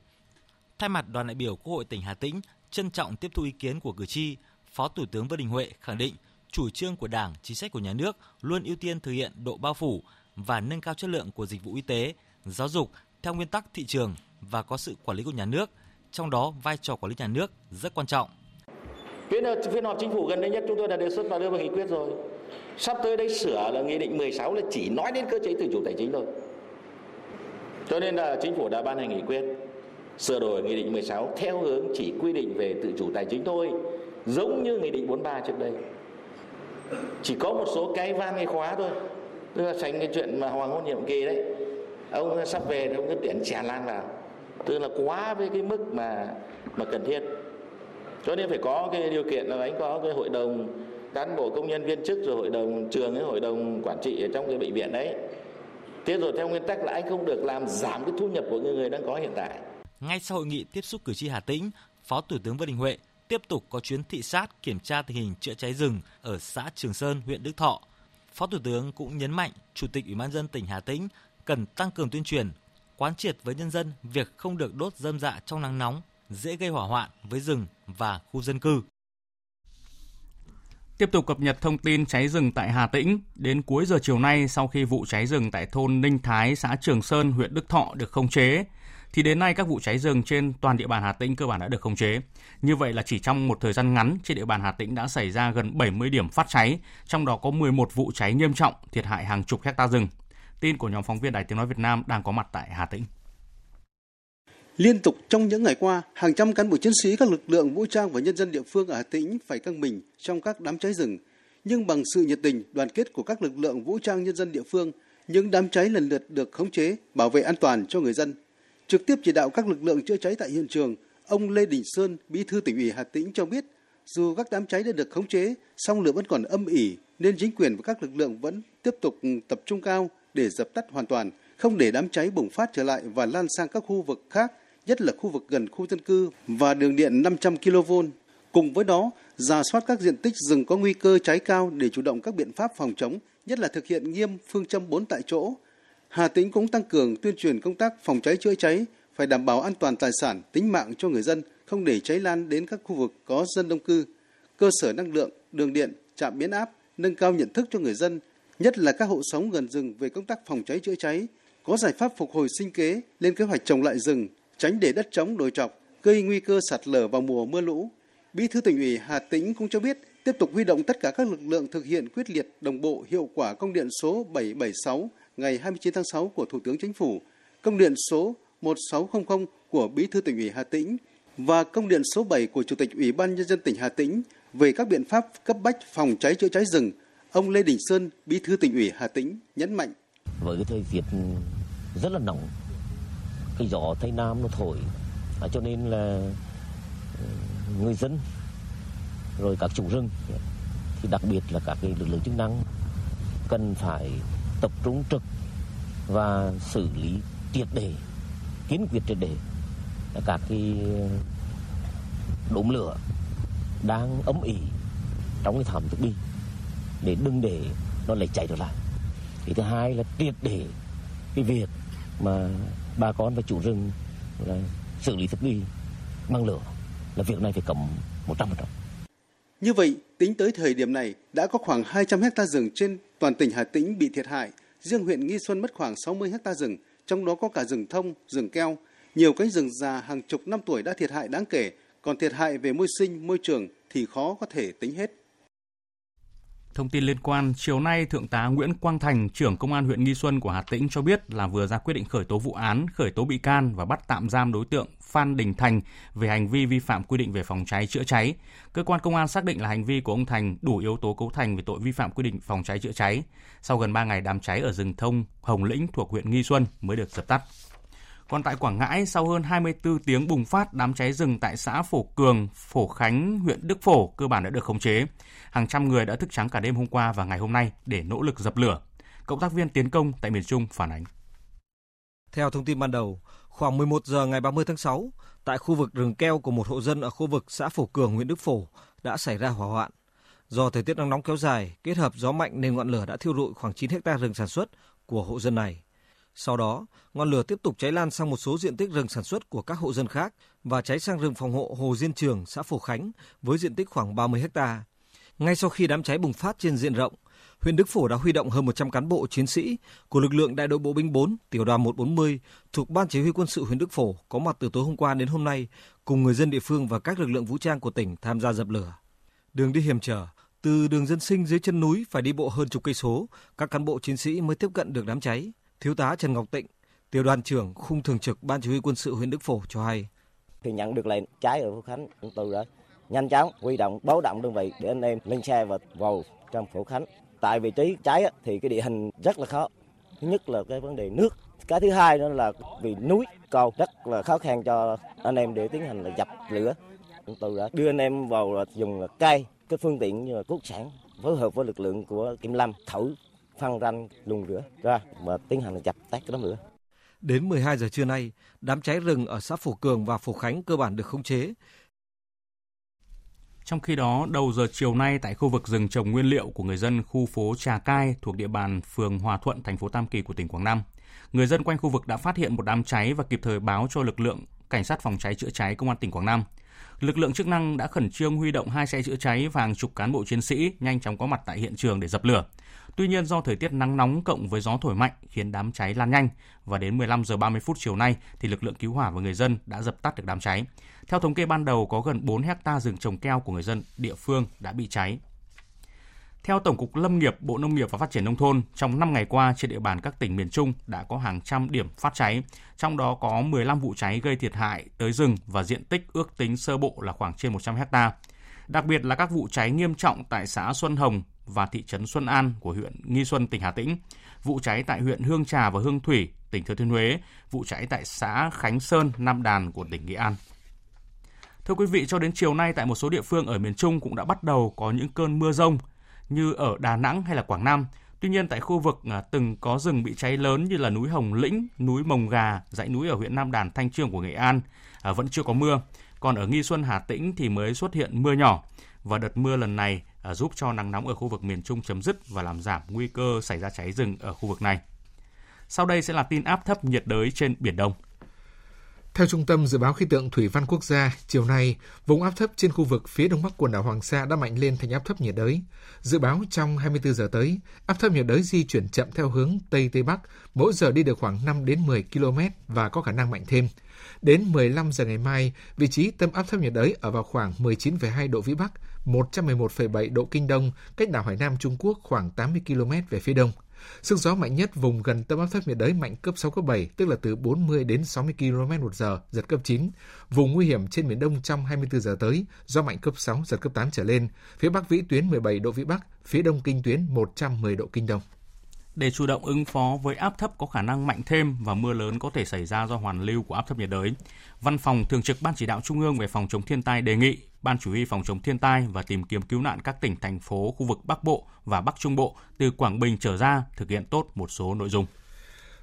Thay mặt đoàn đại biểu Quốc hội tỉnh Hà Tĩnh, trân trọng tiếp thu ý kiến của cử tri, Phó Thủ tướng Vương Đình Huệ khẳng định chủ trương của Đảng, chính sách của nhà nước luôn ưu tiên thực hiện độ bao phủ và nâng cao chất lượng của dịch vụ y tế, giáo dục theo nguyên tắc thị trường và có sự quản lý của nhà nước, trong đó vai trò quản lý nhà nước rất quan trọng. Phiên, phiên họp chính phủ gần đây nhất chúng tôi đã đề xuất và đưa vào nghị quyết rồi. Sắp tới đây sửa là nghị định 16 là chỉ nói đến cơ chế tự chủ tài chính thôi. Cho nên là chính phủ đã ban hành nghị quyết sửa đổi nghị định 16 theo hướng chỉ quy định về tự chủ tài chính thôi, giống như nghị định 43 trước đây. Chỉ có một số cái van cái khóa thôi. Tức là tránh cái chuyện mà hoàng hôn nhiệm kỳ đấy. Ông sắp về thì ông cứ tuyển tràn lan vào. Tức là quá với cái mức mà mà cần thiết. Cho nên phải có cái điều kiện là anh có cái hội đồng cán bộ công nhân viên chức rồi hội đồng trường cái hội đồng quản trị ở trong cái bệnh viện đấy. Thế rồi theo nguyên tắc là anh không được làm giảm cái thu nhập của người người đang có hiện tại. Ngay sau hội nghị tiếp xúc cử tri Hà Tĩnh, Phó Thủ tướng Vương Đình Huệ tiếp tục có chuyến thị sát kiểm tra tình hình chữa cháy rừng ở xã Trường Sơn, huyện Đức Thọ. Phó Thủ tướng cũng nhấn mạnh Chủ tịch Ủy ban dân tỉnh Hà Tĩnh cần tăng cường tuyên truyền, quán triệt với nhân dân việc không được đốt dâm dạ trong nắng nóng, dễ gây hỏa hoạn với rừng và khu dân cư. Tiếp tục cập nhật thông tin cháy rừng tại Hà Tĩnh, đến cuối giờ chiều nay sau khi vụ cháy rừng tại thôn Ninh Thái, xã Trường Sơn, huyện Đức Thọ được khống chế, thì đến nay các vụ cháy rừng trên toàn địa bàn Hà Tĩnh cơ bản đã được khống chế. Như vậy là chỉ trong một thời gian ngắn trên địa bàn Hà Tĩnh đã xảy ra gần 70 điểm phát cháy, trong đó có 11 vụ cháy nghiêm trọng, thiệt hại hàng chục hecta rừng. Tin của nhóm phóng viên Đài Tiếng Nói Việt Nam đang có mặt tại Hà Tĩnh. Liên tục trong những ngày qua, hàng trăm cán bộ chiến sĩ các lực lượng vũ trang và nhân dân địa phương ở Hà Tĩnh phải căng mình trong các đám cháy rừng. Nhưng bằng sự nhiệt tình, đoàn kết của các lực lượng vũ trang nhân dân địa phương, những đám cháy lần lượt được khống chế, bảo vệ an toàn cho người dân. Trực tiếp chỉ đạo các lực lượng chữa cháy tại hiện trường, ông Lê Đình Sơn, Bí thư tỉnh ủy Hà Tĩnh cho biết, dù các đám cháy đã được khống chế, song lửa vẫn còn âm ỉ nên chính quyền và các lực lượng vẫn tiếp tục tập trung cao để dập tắt hoàn toàn, không để đám cháy bùng phát trở lại và lan sang các khu vực khác, nhất là khu vực gần khu dân cư và đường điện 500 kV. Cùng với đó, giả soát các diện tích rừng có nguy cơ cháy cao để chủ động các biện pháp phòng chống, nhất là thực hiện nghiêm phương châm 4 tại chỗ. Hà Tĩnh cũng tăng cường tuyên truyền công tác phòng cháy chữa cháy, phải đảm bảo an toàn tài sản, tính mạng cho người dân, không để cháy lan đến các khu vực có dân đông cư, cơ sở năng lượng, đường điện, trạm biến áp, nâng cao nhận thức cho người dân, nhất là các hộ sống gần rừng về công tác phòng cháy chữa cháy, có giải pháp phục hồi sinh kế, lên kế hoạch trồng lại rừng, tránh để đất trống đồi trọc, gây nguy cơ sạt lở vào mùa mưa lũ. Bí thư tỉnh ủy Hà Tĩnh cũng cho biết tiếp tục huy động tất cả các lực lượng thực hiện quyết liệt, đồng bộ, hiệu quả công điện số 776 ngày 29 tháng 6 của Thủ tướng Chính phủ, công điện số 1600 của Bí thư tỉnh ủy Hà Tĩnh và công điện số 7 của Chủ tịch Ủy ban nhân dân tỉnh Hà Tĩnh về các biện pháp cấp bách phòng cháy chữa cháy rừng, ông Lê Đình Sơn, Bí thư tỉnh ủy Hà Tĩnh nhấn mạnh: Với cái thời tiết rất là nóng, cái gió tây nam nó thổi, à, cho nên là ừ, người dân rồi các chủ rừng thì đặc biệt là các cái lực lượng chức năng cần phải tập trung trực và xử lý triệt để kiên quyết triệt để các cái đốm lửa đang ấm ỉ trong cái thảm thực bì để đừng để nó lại chạy trở lại thì thứ hai là triệt để cái việc mà bà con và chủ rừng là xử lý thực bì bằng lửa là việc này phải cấm 100%. Như vậy, tính tới thời điểm này đã có khoảng 200 hecta rừng trên toàn tỉnh Hà Tĩnh bị thiệt hại. Riêng huyện Nghi Xuân mất khoảng 60 hecta rừng, trong đó có cả rừng thông, rừng keo. Nhiều cánh rừng già hàng chục năm tuổi đã thiệt hại đáng kể, còn thiệt hại về môi sinh, môi trường thì khó có thể tính hết. Thông tin liên quan, chiều nay Thượng tá Nguyễn Quang Thành, trưởng Công an huyện Nghi Xuân của Hà Tĩnh cho biết là vừa ra quyết định khởi tố vụ án, khởi tố bị can và bắt tạm giam đối tượng Phan Đình Thành về hành vi vi phạm quy định về phòng cháy chữa cháy. Cơ quan công an xác định là hành vi của ông Thành đủ yếu tố cấu thành về tội vi phạm quy định phòng cháy chữa cháy. Sau gần 3 ngày đám cháy ở rừng thông Hồng Lĩnh thuộc huyện Nghi Xuân mới được dập tắt. Còn tại Quảng Ngãi, sau hơn 24 tiếng bùng phát, đám cháy rừng tại xã Phổ Cường, Phổ Khánh, huyện Đức Phổ cơ bản đã được khống chế. Hàng trăm người đã thức trắng cả đêm hôm qua và ngày hôm nay để nỗ lực dập lửa. Cộng tác viên tiến công tại miền Trung phản ánh. Theo thông tin ban đầu, khoảng 11 giờ ngày 30 tháng 6, tại khu vực rừng keo của một hộ dân ở khu vực xã Phổ Cường, huyện Đức Phổ đã xảy ra hỏa hoạn. Do thời tiết nắng nóng kéo dài, kết hợp gió mạnh nên ngọn lửa đã thiêu rụi khoảng 9 hecta rừng sản xuất của hộ dân này. Sau đó, ngọn lửa tiếp tục cháy lan sang một số diện tích rừng sản xuất của các hộ dân khác và cháy sang rừng phòng hộ Hồ Diên Trường, xã Phổ Khánh với diện tích khoảng 30 ha. Ngay sau khi đám cháy bùng phát trên diện rộng, huyện Đức Phổ đã huy động hơn 100 cán bộ chiến sĩ của lực lượng đại đội bộ binh 4, tiểu đoàn 140 thuộc Ban Chỉ huy quân sự huyện Đức Phổ có mặt từ tối hôm qua đến hôm nay cùng người dân địa phương và các lực lượng vũ trang của tỉnh tham gia dập lửa. Đường đi hiểm trở, từ đường dân sinh dưới chân núi phải đi bộ hơn chục cây số, các cán bộ chiến sĩ mới tiếp cận được đám cháy. Thiếu tá Trần Ngọc Tịnh, tiểu đoàn trưởng khung thường trực Ban Chỉ huy quân sự huyện Đức Phổ cho hay. Thì nhận được lệnh cháy ở Phú Khánh, chúng tôi đã nhanh chóng huy động báo động đơn vị để anh em lên xe và vào trong Phú Khánh. Tại vị trí cháy thì cái địa hình rất là khó. Thứ nhất là cái vấn đề nước, cái thứ hai nữa là vì núi cầu, rất là khó khăn cho anh em để tiến hành là dập lửa. Chúng tôi đã đưa anh em vào là dùng cây, cái phương tiện như là quốc sản phối hợp với lực lượng của Kiểm Lâm thử phân ranh lùng lửa ra và tiến hành dập tắt cái đám lửa. Đến 12 giờ trưa nay, đám cháy rừng ở xã Phổ Cường và Phổ Khánh cơ bản được khống chế. Trong khi đó, đầu giờ chiều nay tại khu vực rừng trồng nguyên liệu của người dân khu phố Trà Cai thuộc địa bàn phường Hòa Thuận, thành phố Tam Kỳ của tỉnh Quảng Nam, người dân quanh khu vực đã phát hiện một đám cháy và kịp thời báo cho lực lượng cảnh sát phòng cháy chữa cháy công an tỉnh Quảng Nam. Lực lượng chức năng đã khẩn trương huy động hai xe chữa cháy và hàng chục cán bộ chiến sĩ nhanh chóng có mặt tại hiện trường để dập lửa. Tuy nhiên do thời tiết nắng nóng cộng với gió thổi mạnh khiến đám cháy lan nhanh và đến 15 giờ 30 phút chiều nay thì lực lượng cứu hỏa và người dân đã dập tắt được đám cháy. Theo thống kê ban đầu có gần 4 hecta rừng trồng keo của người dân địa phương đã bị cháy. Theo Tổng cục Lâm nghiệp, Bộ Nông nghiệp và Phát triển Nông thôn, trong 5 ngày qua trên địa bàn các tỉnh miền Trung đã có hàng trăm điểm phát cháy, trong đó có 15 vụ cháy gây thiệt hại tới rừng và diện tích ước tính sơ bộ là khoảng trên 100 hecta. Đặc biệt là các vụ cháy nghiêm trọng tại xã Xuân Hồng và thị trấn Xuân An của huyện Nghi Xuân, tỉnh Hà Tĩnh, vụ cháy tại huyện Hương Trà và Hương Thủy, tỉnh Thừa Thiên Huế, vụ cháy tại xã Khánh Sơn, Nam Đàn của tỉnh Nghệ An. Thưa quý vị, cho đến chiều nay tại một số địa phương ở miền Trung cũng đã bắt đầu có những cơn mưa rông như ở Đà Nẵng hay là Quảng Nam. Tuy nhiên tại khu vực à, từng có rừng bị cháy lớn như là núi Hồng Lĩnh, núi Mồng Gà, dãy núi ở huyện Nam Đàn, Thanh Trương của Nghệ An à, vẫn chưa có mưa. Còn ở Nghi Xuân, Hà Tĩnh thì mới xuất hiện mưa nhỏ và đợt mưa lần này À, giúp cho nắng nóng ở khu vực miền Trung chấm dứt và làm giảm nguy cơ xảy ra cháy rừng ở khu vực này. Sau đây sẽ là tin áp thấp nhiệt đới trên Biển Đông. Theo Trung tâm Dự báo Khí tượng Thủy văn Quốc gia, chiều nay, vùng áp thấp trên khu vực phía đông bắc quần đảo Hoàng Sa đã mạnh lên thành áp thấp nhiệt đới. Dự báo trong 24 giờ tới, áp thấp nhiệt đới di chuyển chậm theo hướng Tây Tây Bắc, mỗi giờ đi được khoảng 5 đến 10 km và có khả năng mạnh thêm. Đến 15 giờ ngày mai, vị trí tâm áp thấp nhiệt đới ở vào khoảng 19,2 độ Vĩ Bắc, 111,7 độ Kinh Đông, cách đảo Hải Nam Trung Quốc khoảng 80 km về phía đông. Sức gió mạnh nhất vùng gần tâm áp thấp nhiệt đới mạnh cấp 6, cấp 7, tức là từ 40 đến 60 km một giờ, giật cấp 9. Vùng nguy hiểm trên Biển Đông trong 24 giờ tới, gió mạnh cấp 6, giật cấp 8 trở lên. Phía Bắc vĩ tuyến 17 độ Vĩ Bắc, phía Đông kinh tuyến 110 độ Kinh Đông. Để chủ động ứng phó với áp thấp có khả năng mạnh thêm và mưa lớn có thể xảy ra do hoàn lưu của áp thấp nhiệt đới, Văn phòng Thường trực Ban Chỉ đạo Trung ương về phòng chống thiên tai đề nghị Ban Chủ huy phòng chống thiên tai và tìm kiếm cứu nạn các tỉnh, thành phố, khu vực Bắc Bộ và Bắc Trung Bộ từ Quảng Bình trở ra thực hiện tốt một số nội dung.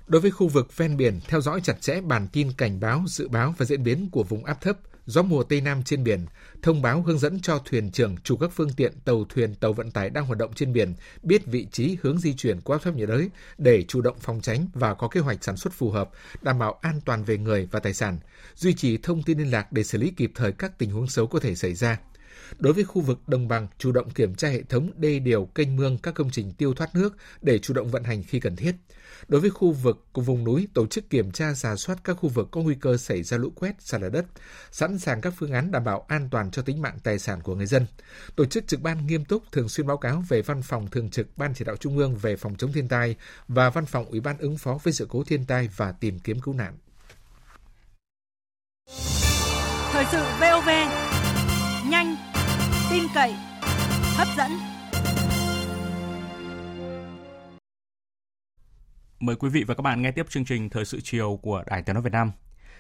Đối với khu vực ven biển, theo dõi chặt chẽ bản tin cảnh báo, dự báo và diễn biến của vùng áp thấp, gió mùa Tây Nam trên biển, thông báo hướng dẫn cho thuyền trưởng, chủ các phương tiện, tàu thuyền, tàu vận tải đang hoạt động trên biển biết vị trí hướng di chuyển của áp thấp nhiệt đới để chủ động phòng tránh và có kế hoạch sản xuất phù hợp, đảm bảo an toàn về người và tài sản, duy trì thông tin liên lạc để xử lý kịp thời các tình huống xấu có thể xảy ra. Đối với khu vực đồng bằng, chủ động kiểm tra hệ thống đê điều, kênh mương, các công trình tiêu thoát nước để chủ động vận hành khi cần thiết. Đối với khu vực của vùng núi, tổ chức kiểm tra giả soát các khu vực có nguy cơ xảy ra lũ quét, sạt lở đất, sẵn sàng các phương án đảm bảo an toàn cho tính mạng tài sản của người dân. Tổ chức trực ban nghiêm túc thường xuyên báo cáo về Văn phòng Thường trực Ban Chỉ đạo Trung ương về phòng chống thiên tai và Văn phòng Ủy ban ứng phó với sự cố thiên tai và tìm kiếm cứu nạn. Thời sự VOV, tin cậy, hấp dẫn. Mời quý vị và các bạn nghe tiếp chương trình Thời sự chiều của Đài Tiếng nói Việt Nam.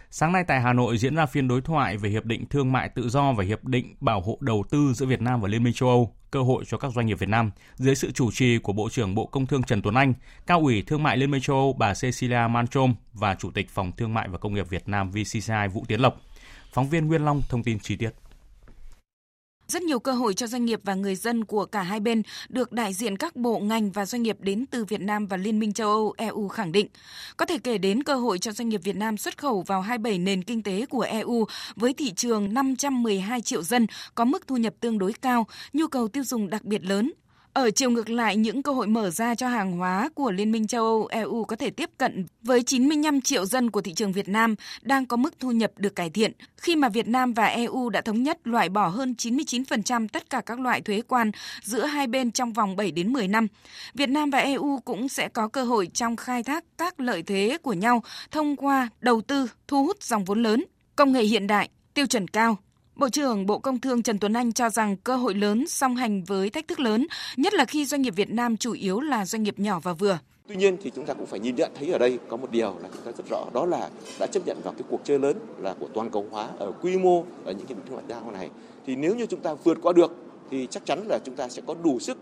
Sáng nay tại Hà Nội diễn ra phiên đối thoại về Hiệp định Thương mại Tự do và Hiệp định Bảo hộ Đầu tư giữa Việt Nam và Liên minh châu Âu, cơ hội cho các doanh nghiệp Việt Nam, dưới sự chủ trì của Bộ trưởng Bộ Công Thương Trần Tuấn Anh, Cao ủy Thương mại Liên minh châu Âu bà Cecilia Malmström và Chủ tịch Phòng Thương mại và Công nghiệp Việt Nam VCCI Vũ Tiến Lộc. Phóng viên Nguyên Long thông tin chi tiết. Rất nhiều cơ hội cho doanh nghiệp và người dân của cả hai bên được đại diện các bộ ngành và doanh nghiệp đến từ Việt Nam và Liên minh châu Âu EU khẳng định. Có thể kể đến cơ hội cho doanh nghiệp Việt Nam xuất khẩu vào 27 nền kinh tế của EU với thị trường 512 triệu dân có mức thu nhập tương đối cao, nhu cầu tiêu dùng đặc biệt lớn, ở chiều ngược lại, những cơ hội mở ra cho hàng hóa của Liên minh châu Âu EU có thể tiếp cận với 95 triệu dân của thị trường Việt Nam đang có mức thu nhập được cải thiện, khi mà Việt Nam và EU đã thống nhất loại bỏ hơn 99% tất cả các loại thuế quan giữa hai bên trong vòng 7 đến 10 năm. Việt Nam và EU cũng sẽ có cơ hội trong khai thác các lợi thế của nhau thông qua đầu tư, thu hút dòng vốn lớn, công nghệ hiện đại, tiêu chuẩn cao, Bộ trưởng Bộ Công Thương Trần Tuấn Anh cho rằng cơ hội lớn song hành với thách thức lớn, nhất là khi doanh nghiệp Việt Nam chủ yếu là doanh nghiệp nhỏ và vừa. Tuy nhiên thì chúng ta cũng phải nhìn nhận thấy ở đây có một điều là chúng ta rất rõ đó là đã chấp nhận vào cái cuộc chơi lớn là của toàn cầu hóa ở quy mô ở những cái thương mại đa này thì nếu như chúng ta vượt qua được thì chắc chắn là chúng ta sẽ có đủ sức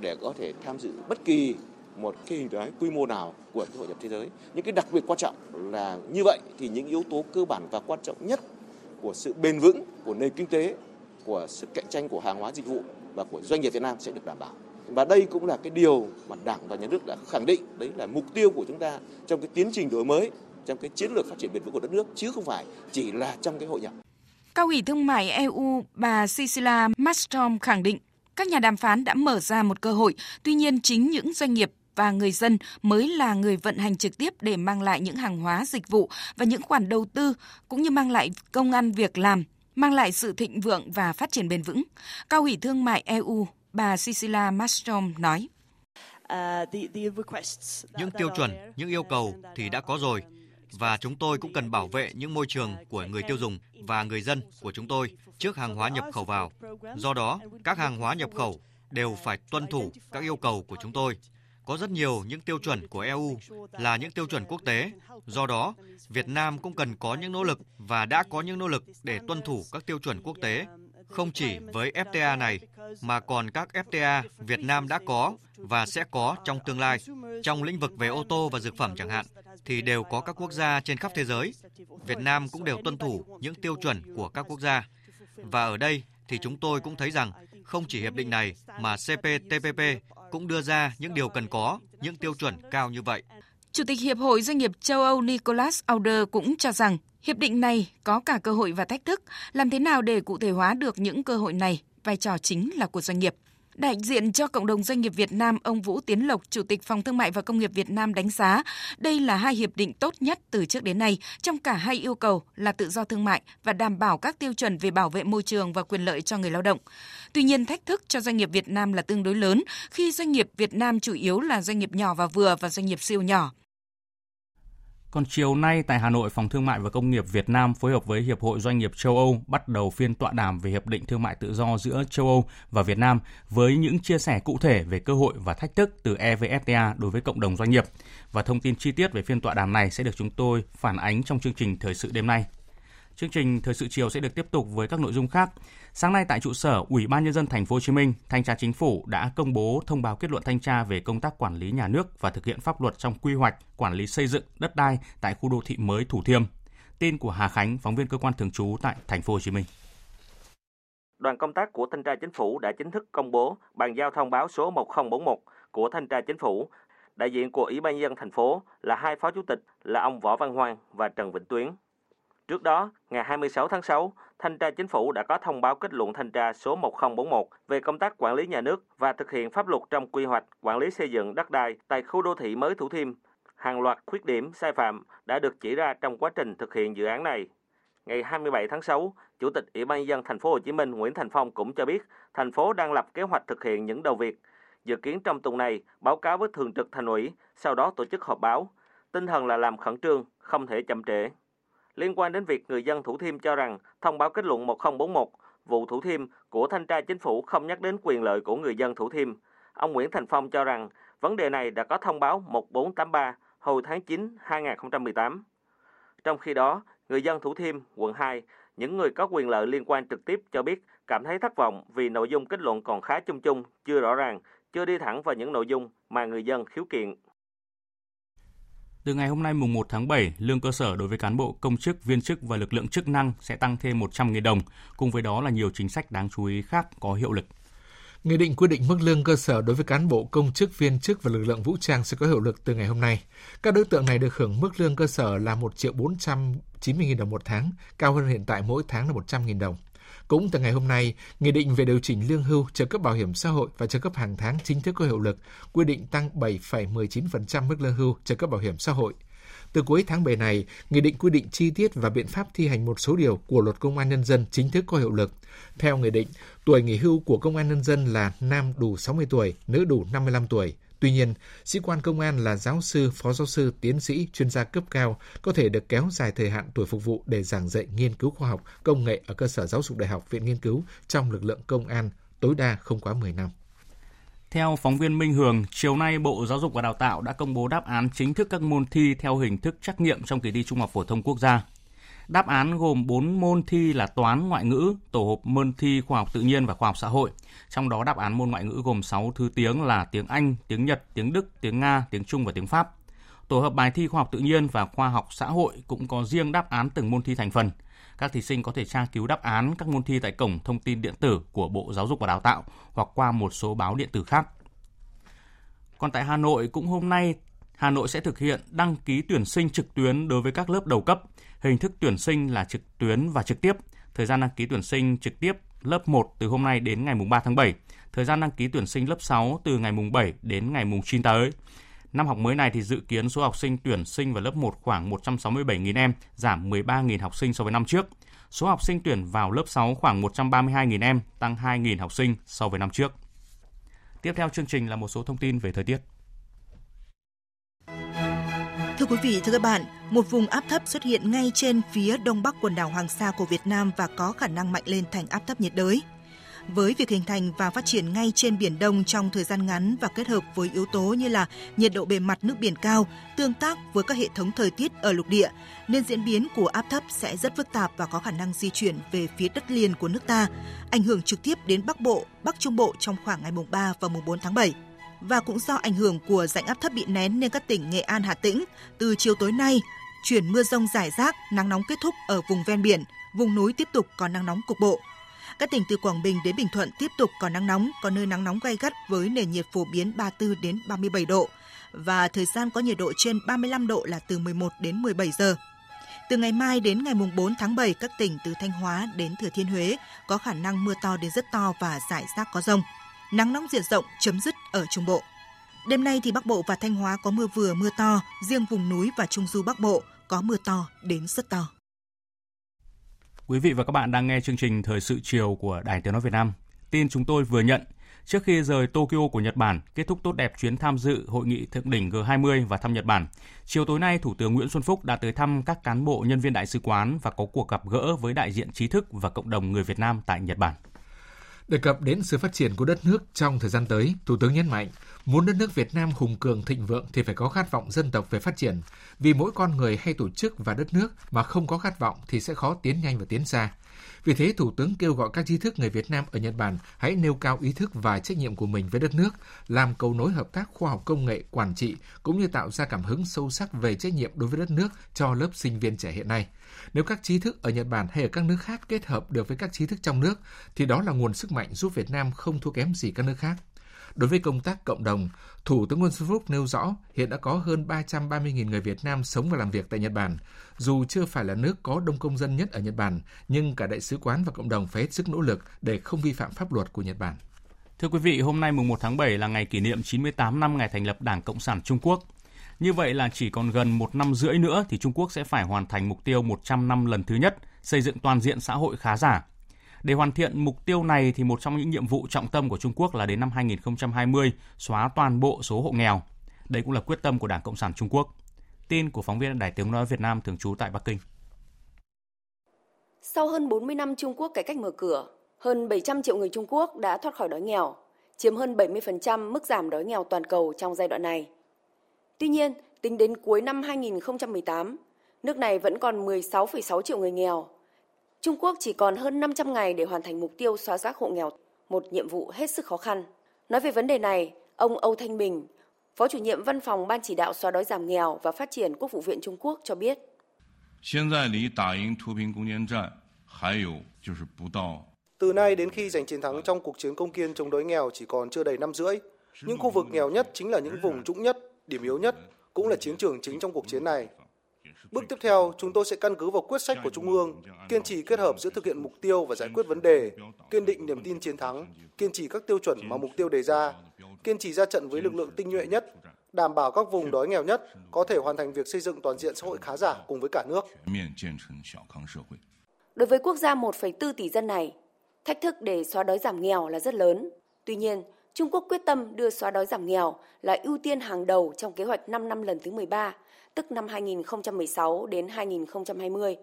để có thể tham dự bất kỳ một cái hình thái quy mô nào của cái hội nhập thế giới. Những cái đặc biệt quan trọng là như vậy thì những yếu tố cơ bản và quan trọng nhất của sự bền vững của nền kinh tế, của sức cạnh tranh của hàng hóa dịch vụ và của doanh nghiệp Việt Nam sẽ được đảm bảo. Và đây cũng là cái điều mà Đảng và Nhà nước đã khẳng định đấy là mục tiêu của chúng ta trong cái tiến trình đổi mới, trong cái chiến lược phát triển bền vững của đất nước chứ không phải chỉ là trong cái hội nhập. Cao ủy thương mại EU bà Cecilia Malmström khẳng định các nhà đàm phán đã mở ra một cơ hội, tuy nhiên chính những doanh nghiệp và người dân mới là người vận hành trực tiếp để mang lại những hàng hóa, dịch vụ và những khoản đầu tư cũng như mang lại công ăn việc làm, mang lại sự thịnh vượng và phát triển bền vững. Cao ủy thương mại EU bà Cecilia Malmström nói. Những tiêu chuẩn, những yêu cầu thì đã có rồi và chúng tôi cũng cần bảo vệ những môi trường của người tiêu dùng và người dân của chúng tôi trước hàng hóa nhập khẩu vào. Do đó, các hàng hóa nhập khẩu đều phải tuân thủ các yêu cầu của chúng tôi. Có rất nhiều những tiêu chuẩn của EU là những tiêu chuẩn quốc tế. Do đó, Việt Nam cũng cần có những nỗ lực và đã có những nỗ lực để tuân thủ các tiêu chuẩn quốc tế không chỉ với FTA này mà còn các FTA Việt Nam đã có và sẽ có trong tương lai. Trong lĩnh vực về ô tô và dược phẩm chẳng hạn thì đều có các quốc gia trên khắp thế giới. Việt Nam cũng đều tuân thủ những tiêu chuẩn của các quốc gia. Và ở đây thì chúng tôi cũng thấy rằng không chỉ hiệp định này mà CPTPP cũng đưa ra những điều cần có, những tiêu chuẩn cao như vậy. Chủ tịch Hiệp hội Doanh nghiệp châu Âu Nicolas Auder cũng cho rằng hiệp định này có cả cơ hội và thách thức. Làm thế nào để cụ thể hóa được những cơ hội này? Vai trò chính là của doanh nghiệp. Đại diện cho cộng đồng doanh nghiệp Việt Nam, ông Vũ Tiến Lộc, Chủ tịch Phòng Thương mại và Công nghiệp Việt Nam đánh giá đây là hai hiệp định tốt nhất từ trước đến nay trong cả hai yêu cầu là tự do thương mại và đảm bảo các tiêu chuẩn về bảo vệ môi trường và quyền lợi cho người lao động. Tuy nhiên, thách thức cho doanh nghiệp Việt Nam là tương đối lớn khi doanh nghiệp Việt Nam chủ yếu là doanh nghiệp nhỏ và vừa và doanh nghiệp siêu nhỏ. Còn chiều nay tại Hà Nội, Phòng Thương mại và Công nghiệp Việt Nam phối hợp với Hiệp hội Doanh nghiệp châu Âu bắt đầu phiên tọa đàm về Hiệp định Thương mại Tự do giữa châu Âu và Việt Nam với những chia sẻ cụ thể về cơ hội và thách thức từ EVFTA đối với cộng đồng doanh nghiệp. Và thông tin chi tiết về phiên tọa đàm này sẽ được chúng tôi phản ánh trong chương trình Thời sự đêm nay. Chương trình Thời sự chiều sẽ được tiếp tục với các nội dung khác. Sáng nay tại trụ sở Ủy ban nhân dân thành phố Hồ Chí Minh, Thanh tra Chính phủ đã công bố thông báo kết luận thanh tra về công tác quản lý nhà nước và thực hiện pháp luật trong quy hoạch, quản lý xây dựng, đất đai tại khu đô thị mới Thủ Thiêm. Tin của Hà Khánh, phóng viên cơ quan thường trú tại thành phố Hồ Chí Minh. Đoàn công tác của Thanh tra Chính phủ đã chính thức công bố bàn giao thông báo số 1041 của Thanh tra Chính phủ. Đại diện của Ủy ban nhân dân thành phố là hai phó chủ tịch là ông Võ Văn hoan và Trần Vĩnh Tuyến. Trước đó, ngày 26 tháng 6, Thanh tra Chính phủ đã có thông báo kết luận thanh tra số 1041 về công tác quản lý nhà nước và thực hiện pháp luật trong quy hoạch quản lý xây dựng đất đai tại khu đô thị mới Thủ Thiêm. Hàng loạt khuyết điểm sai phạm đã được chỉ ra trong quá trình thực hiện dự án này. Ngày 27 tháng 6, Chủ tịch Ủy ban nhân dân thành phố Hồ Chí Minh Nguyễn Thành Phong cũng cho biết, thành phố đang lập kế hoạch thực hiện những đầu việc. Dự kiến trong tuần này báo cáo với thường trực thành ủy, sau đó tổ chức họp báo. Tinh thần là làm khẩn trương, không thể chậm trễ. Liên quan đến việc người dân Thủ Thiêm cho rằng thông báo kết luận 1041 vụ Thủ Thiêm của thanh tra chính phủ không nhắc đến quyền lợi của người dân Thủ Thiêm, ông Nguyễn Thành Phong cho rằng vấn đề này đã có thông báo 1483 hồi tháng 9 2018. Trong khi đó, người dân Thủ Thiêm, quận 2, những người có quyền lợi liên quan trực tiếp cho biết cảm thấy thất vọng vì nội dung kết luận còn khá chung chung, chưa rõ ràng, chưa đi thẳng vào những nội dung mà người dân khiếu kiện. Từ ngày hôm nay mùng 1 tháng 7, lương cơ sở đối với cán bộ, công chức, viên chức và lực lượng chức năng sẽ tăng thêm 100.000 đồng. Cùng với đó là nhiều chính sách đáng chú ý khác có hiệu lực. Nghị định quy định mức lương cơ sở đối với cán bộ, công chức, viên chức và lực lượng vũ trang sẽ có hiệu lực từ ngày hôm nay. Các đối tượng này được hưởng mức lương cơ sở là 1 triệu 490.000 đồng một tháng, cao hơn hiện tại mỗi tháng là 100.000 đồng. Cũng từ ngày hôm nay, Nghị định về điều chỉnh lương hưu, trợ cấp bảo hiểm xã hội và trợ cấp hàng tháng chính thức có hiệu lực, quy định tăng 7,19% mức lương hưu, trợ cấp bảo hiểm xã hội. Từ cuối tháng 7 này, Nghị định quy định chi tiết và biện pháp thi hành một số điều của Luật Công an Nhân dân chính thức có hiệu lực. Theo Nghị định, tuổi nghỉ hưu của Công an Nhân dân là nam đủ 60 tuổi, nữ đủ 55 tuổi. Tuy nhiên, sĩ quan công an là giáo sư, phó giáo sư, tiến sĩ, chuyên gia cấp cao có thể được kéo dài thời hạn tuổi phục vụ để giảng dạy nghiên cứu khoa học, công nghệ ở cơ sở giáo dục đại học, viện nghiên cứu trong lực lượng công an tối đa không quá 10 năm. Theo phóng viên Minh Hường, chiều nay Bộ Giáo dục và Đào tạo đã công bố đáp án chính thức các môn thi theo hình thức trắc nghiệm trong kỳ thi Trung học phổ thông quốc gia. Đáp án gồm 4 môn thi là toán, ngoại ngữ, tổ hợp môn thi khoa học tự nhiên và khoa học xã hội. Trong đó đáp án môn ngoại ngữ gồm 6 thứ tiếng là tiếng Anh, tiếng Nhật, tiếng Đức, tiếng Nga, tiếng Trung và tiếng Pháp. Tổ hợp bài thi khoa học tự nhiên và khoa học xã hội cũng có riêng đáp án từng môn thi thành phần. Các thí sinh có thể tra cứu đáp án các môn thi tại cổng thông tin điện tử của Bộ Giáo dục và Đào tạo hoặc qua một số báo điện tử khác. Còn tại Hà Nội cũng hôm nay Hà Nội sẽ thực hiện đăng ký tuyển sinh trực tuyến đối với các lớp đầu cấp. Hình thức tuyển sinh là trực tuyến và trực tiếp. Thời gian đăng ký tuyển sinh trực tiếp lớp 1 từ hôm nay đến ngày 3 tháng 7. Thời gian đăng ký tuyển sinh lớp 6 từ ngày 7 đến ngày 9 tới. Năm học mới này thì dự kiến số học sinh tuyển sinh vào lớp 1 khoảng 167.000 em, giảm 13.000 học sinh so với năm trước. Số học sinh tuyển vào lớp 6 khoảng 132.000 em, tăng 2.000 học sinh so với năm trước. Tiếp theo chương trình là một số thông tin về thời tiết. Thưa quý vị, thưa các bạn, một vùng áp thấp xuất hiện ngay trên phía đông bắc quần đảo Hoàng Sa của Việt Nam và có khả năng mạnh lên thành áp thấp nhiệt đới. Với việc hình thành và phát triển ngay trên Biển Đông trong thời gian ngắn và kết hợp với yếu tố như là nhiệt độ bề mặt nước biển cao, tương tác với các hệ thống thời tiết ở lục địa, nên diễn biến của áp thấp sẽ rất phức tạp và có khả năng di chuyển về phía đất liền của nước ta, ảnh hưởng trực tiếp đến Bắc Bộ, Bắc Trung Bộ trong khoảng ngày mùng 3 và mùng 4 tháng 7 và cũng do ảnh hưởng của rãnh áp thấp bị nén nên các tỉnh Nghệ An, Hà Tĩnh từ chiều tối nay chuyển mưa rông rải rác, nắng nóng kết thúc ở vùng ven biển, vùng núi tiếp tục có nắng nóng cục bộ. Các tỉnh từ Quảng Bình đến Bình Thuận tiếp tục có nắng nóng, có nơi nắng nóng gay gắt với nền nhiệt phổ biến 34 đến 37 độ và thời gian có nhiệt độ trên 35 độ là từ 11 đến 17 giờ. Từ ngày mai đến ngày mùng 4 tháng 7, các tỉnh từ Thanh Hóa đến Thừa Thiên Huế có khả năng mưa to đến rất to và rải rác có rông. Nắng nóng diện rộng chấm dứt ở Trung Bộ. Đêm nay thì Bắc Bộ và Thanh Hóa có mưa vừa mưa to, riêng vùng núi và Trung du Bắc Bộ có mưa to đến rất to. Quý vị và các bạn đang nghe chương trình Thời sự chiều của Đài Tiếng Nói Việt Nam. Tin chúng tôi vừa nhận, trước khi rời Tokyo của Nhật Bản, kết thúc tốt đẹp chuyến tham dự hội nghị thượng đỉnh G20 và thăm Nhật Bản. Chiều tối nay, Thủ tướng Nguyễn Xuân Phúc đã tới thăm các cán bộ nhân viên đại sứ quán và có cuộc gặp gỡ với đại diện trí thức và cộng đồng người Việt Nam tại Nhật Bản. Đề cập đến sự phát triển của đất nước trong thời gian tới, Thủ tướng nhấn mạnh, muốn đất nước Việt Nam hùng cường thịnh vượng thì phải có khát vọng dân tộc về phát triển. Vì mỗi con người hay tổ chức và đất nước mà không có khát vọng thì sẽ khó tiến nhanh và tiến xa. Vì thế, Thủ tướng kêu gọi các trí thức người Việt Nam ở Nhật Bản hãy nêu cao ý thức và trách nhiệm của mình với đất nước, làm cầu nối hợp tác khoa học công nghệ, quản trị, cũng như tạo ra cảm hứng sâu sắc về trách nhiệm đối với đất nước cho lớp sinh viên trẻ hiện nay. Nếu các trí thức ở Nhật Bản hay ở các nước khác kết hợp được với các trí thức trong nước, thì đó là nguồn sức mạnh giúp Việt Nam không thua kém gì các nước khác. Đối với công tác cộng đồng, Thủ tướng Nguyễn Xuân Phúc nêu rõ hiện đã có hơn 330.000 người Việt Nam sống và làm việc tại Nhật Bản. Dù chưa phải là nước có đông công dân nhất ở Nhật Bản, nhưng cả đại sứ quán và cộng đồng phải hết sức nỗ lực để không vi phạm pháp luật của Nhật Bản. Thưa quý vị, hôm nay mùng 1 tháng 7 là ngày kỷ niệm 98 năm ngày thành lập Đảng Cộng sản Trung Quốc. Như vậy là chỉ còn gần một năm rưỡi nữa thì Trung Quốc sẽ phải hoàn thành mục tiêu 100 năm lần thứ nhất xây dựng toàn diện xã hội khá giả. Để hoàn thiện mục tiêu này thì một trong những nhiệm vụ trọng tâm của Trung Quốc là đến năm 2020 xóa toàn bộ số hộ nghèo. Đây cũng là quyết tâm của Đảng Cộng sản Trung Quốc. Tin của phóng viên Đài Tiếng nói Việt Nam thường trú tại Bắc Kinh. Sau hơn 40 năm Trung Quốc cải cách mở cửa, hơn 700 triệu người Trung Quốc đã thoát khỏi đói nghèo, chiếm hơn 70% mức giảm đói nghèo toàn cầu trong giai đoạn này. Tuy nhiên, tính đến cuối năm 2018, nước này vẫn còn 16,6 triệu người nghèo. Trung Quốc chỉ còn hơn 500 ngày để hoàn thành mục tiêu xóa rác hộ nghèo, một nhiệm vụ hết sức khó khăn. Nói về vấn đề này, ông Âu Thanh Bình, Phó chủ nhiệm Văn phòng Ban chỉ đạo xóa đói giảm nghèo và phát triển Quốc vụ viện Trung Quốc cho biết. Từ nay đến khi giành chiến thắng trong cuộc chiến công kiên chống đói nghèo chỉ còn chưa đầy năm rưỡi. Những khu vực nghèo nhất chính là những vùng trũng nhất, điểm yếu nhất, cũng là chiến trường chính trong cuộc chiến này. Bước tiếp theo, chúng tôi sẽ căn cứ vào quyết sách của Trung ương, kiên trì kết hợp giữa thực hiện mục tiêu và giải quyết vấn đề, kiên định niềm tin chiến thắng, kiên trì các tiêu chuẩn mà mục tiêu đề ra, kiên trì ra trận với lực lượng tinh nhuệ nhất, đảm bảo các vùng đói nghèo nhất có thể hoàn thành việc xây dựng toàn diện xã hội khá giả cùng với cả nước. Đối với quốc gia 1,4 tỷ dân này, thách thức để xóa đói giảm nghèo là rất lớn. Tuy nhiên, Trung Quốc quyết tâm đưa xóa đói giảm nghèo là ưu tiên hàng đầu trong kế hoạch 5 năm lần thứ 13, tức năm 2016 đến 2020.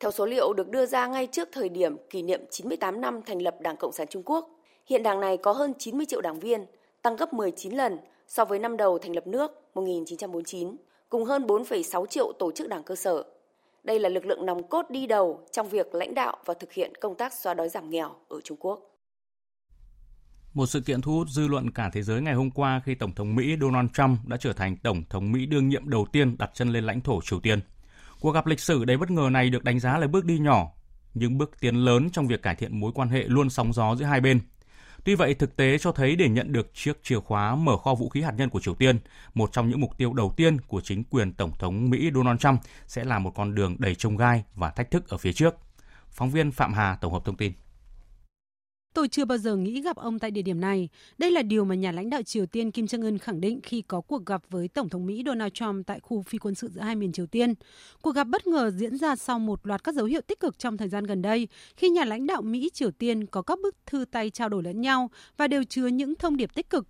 Theo số liệu được đưa ra ngay trước thời điểm kỷ niệm 98 năm thành lập Đảng Cộng sản Trung Quốc, hiện đảng này có hơn 90 triệu đảng viên, tăng gấp 19 lần so với năm đầu thành lập nước 1949, cùng hơn 4,6 triệu tổ chức đảng cơ sở. Đây là lực lượng nòng cốt đi đầu trong việc lãnh đạo và thực hiện công tác xóa đói giảm nghèo ở Trung Quốc. Một sự kiện thu hút dư luận cả thế giới ngày hôm qua khi Tổng thống Mỹ Donald Trump đã trở thành Tổng thống Mỹ đương nhiệm đầu tiên đặt chân lên lãnh thổ Triều Tiên. Cuộc gặp lịch sử đầy bất ngờ này được đánh giá là bước đi nhỏ, nhưng bước tiến lớn trong việc cải thiện mối quan hệ luôn sóng gió giữa hai bên. Tuy vậy, thực tế cho thấy để nhận được chiếc chìa khóa mở kho vũ khí hạt nhân của Triều Tiên, một trong những mục tiêu đầu tiên của chính quyền Tổng thống Mỹ Donald Trump sẽ là một con đường đầy trông gai và thách thức ở phía trước. Phóng viên Phạm Hà tổng hợp thông tin. Tôi chưa bao giờ nghĩ gặp ông tại địa điểm này. Đây là điều mà nhà lãnh đạo Triều Tiên Kim Jong Un khẳng định khi có cuộc gặp với Tổng thống Mỹ Donald Trump tại khu phi quân sự giữa hai miền Triều Tiên. Cuộc gặp bất ngờ diễn ra sau một loạt các dấu hiệu tích cực trong thời gian gần đây, khi nhà lãnh đạo Mỹ Triều Tiên có các bức thư tay trao đổi lẫn nhau và đều chứa những thông điệp tích cực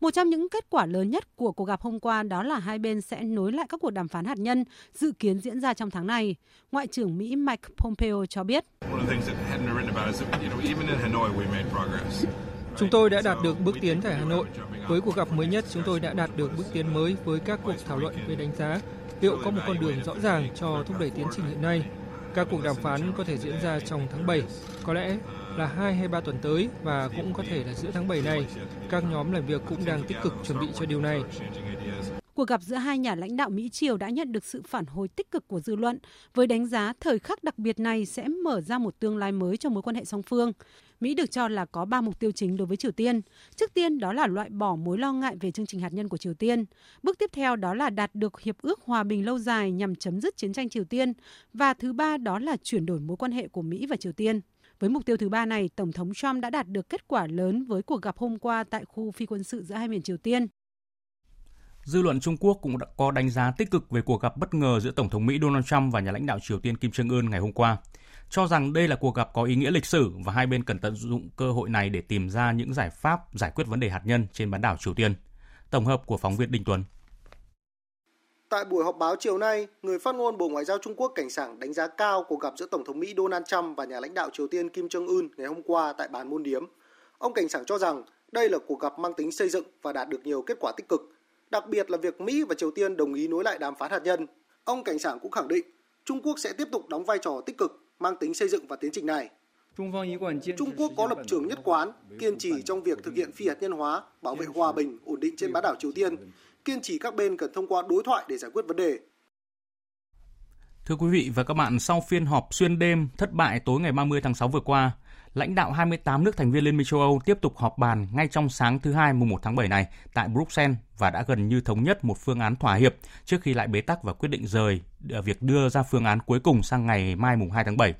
một trong những kết quả lớn nhất của cuộc gặp hôm qua đó là hai bên sẽ nối lại các cuộc đàm phán hạt nhân dự kiến diễn ra trong tháng này. Ngoại trưởng Mỹ Mike Pompeo cho biết. Chúng tôi đã đạt được bước tiến tại Hà Nội. Với cuộc gặp mới nhất, chúng tôi đã đạt được bước tiến mới với các cuộc thảo luận về đánh giá liệu có một con đường rõ ràng cho thúc đẩy tiến trình hiện nay. Các cuộc đàm phán có thể diễn ra trong tháng 7. Có lẽ là 2 hay 3 tuần tới và cũng có thể là giữa tháng 7 này. Các nhóm làm việc cũng đang tích cực chuẩn bị cho điều này. Cuộc gặp giữa hai nhà lãnh đạo Mỹ Triều đã nhận được sự phản hồi tích cực của dư luận, với đánh giá thời khắc đặc biệt này sẽ mở ra một tương lai mới cho mối quan hệ song phương. Mỹ được cho là có ba mục tiêu chính đối với Triều Tiên. Trước tiên, đó là loại bỏ mối lo ngại về chương trình hạt nhân của Triều Tiên. Bước tiếp theo, đó là đạt được hiệp ước hòa bình lâu dài nhằm chấm dứt chiến tranh Triều Tiên. Và thứ ba, đó là chuyển đổi mối quan hệ của Mỹ và Triều Tiên. Với mục tiêu thứ ba này, Tổng thống Trump đã đạt được kết quả lớn với cuộc gặp hôm qua tại khu phi quân sự giữa hai miền Triều Tiên. Dư luận Trung Quốc cũng đã có đánh giá tích cực về cuộc gặp bất ngờ giữa Tổng thống Mỹ Donald Trump và nhà lãnh đạo Triều Tiên Kim Jong Un ngày hôm qua, cho rằng đây là cuộc gặp có ý nghĩa lịch sử và hai bên cần tận dụng cơ hội này để tìm ra những giải pháp giải quyết vấn đề hạt nhân trên bán đảo Triều Tiên. Tổng hợp của phóng viên Đinh Tuấn. Tại buổi họp báo chiều nay, người phát ngôn Bộ Ngoại giao Trung Quốc cảnh sảng đánh giá cao cuộc gặp giữa Tổng thống Mỹ Donald Trump và nhà lãnh đạo Triều Tiên Kim Jong Un ngày hôm qua tại bàn môn điếm. Ông cảnh sảng cho rằng đây là cuộc gặp mang tính xây dựng và đạt được nhiều kết quả tích cực, đặc biệt là việc Mỹ và Triều Tiên đồng ý nối lại đàm phán hạt nhân. Ông cảnh sảng cũng khẳng định Trung Quốc sẽ tiếp tục đóng vai trò tích cực mang tính xây dựng và tiến trình này. Trung Quốc có lập trường nhất quán, kiên trì trong việc thực hiện phi hạt nhân hóa, bảo vệ hòa bình, ổn định trên bán đảo Triều Tiên, kiên trì các bên cần thông qua đối thoại để giải quyết vấn đề. Thưa quý vị và các bạn, sau phiên họp xuyên đêm thất bại tối ngày 30 tháng 6 vừa qua, lãnh đạo 28 nước thành viên Liên minh châu Âu tiếp tục họp bàn ngay trong sáng thứ hai mùng 1 tháng 7 này tại Bruxelles và đã gần như thống nhất một phương án thỏa hiệp trước khi lại bế tắc và quyết định rời ờ, việc đưa ra phương án cuối cùng sang ngày mai mùng 2 tháng 7.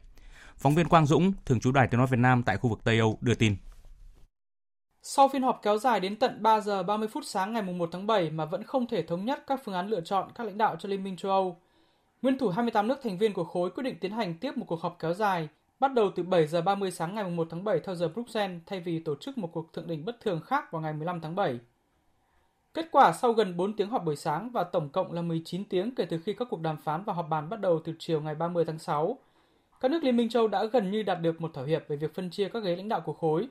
Phóng viên Quang Dũng, thường trú Đài Tiếng nói Việt Nam tại khu vực Tây Âu đưa tin. Sau phiên họp kéo dài đến tận 3 giờ 30 phút sáng ngày 1 tháng 7 mà vẫn không thể thống nhất các phương án lựa chọn các lãnh đạo cho Liên minh châu Âu, nguyên thủ 28 nước thành viên của khối quyết định tiến hành tiếp một cuộc họp kéo dài bắt đầu từ 7 giờ 30 sáng ngày 1 tháng 7 theo giờ Bruxelles thay vì tổ chức một cuộc thượng đỉnh bất thường khác vào ngày 15 tháng 7. Kết quả sau gần 4 tiếng họp buổi sáng và tổng cộng là 19 tiếng kể từ khi các cuộc đàm phán và họp bàn bắt đầu từ chiều ngày 30 tháng 6, các nước Liên minh châu đã gần như đạt được một thỏa hiệp về việc phân chia các ghế lãnh đạo của khối.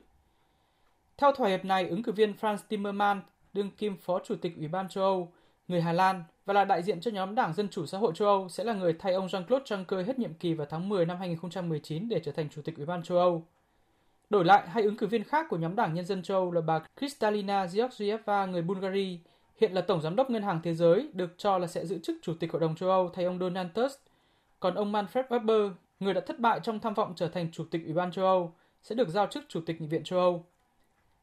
Theo thỏa hiệp này, ứng cử viên Franz Timmermans, đương kim phó chủ tịch Ủy ban châu Âu, người Hà Lan và là đại diện cho nhóm Đảng Dân Chủ Xã hội châu Âu sẽ là người thay ông Jean-Claude Juncker hết nhiệm kỳ vào tháng 10 năm 2019 để trở thành chủ tịch Ủy ban châu Âu. Đổi lại, hai ứng cử viên khác của nhóm Đảng Nhân dân châu Âu là bà Kristalina Georgieva, người Bulgaria, hiện là Tổng Giám đốc Ngân hàng Thế giới, được cho là sẽ giữ chức Chủ tịch Hội đồng châu Âu thay ông Donald Tusk. Còn ông Manfred Weber, người đã thất bại trong tham vọng trở thành Chủ tịch Ủy ban châu Âu, sẽ được giao chức Chủ tịch Nghị viện châu Âu.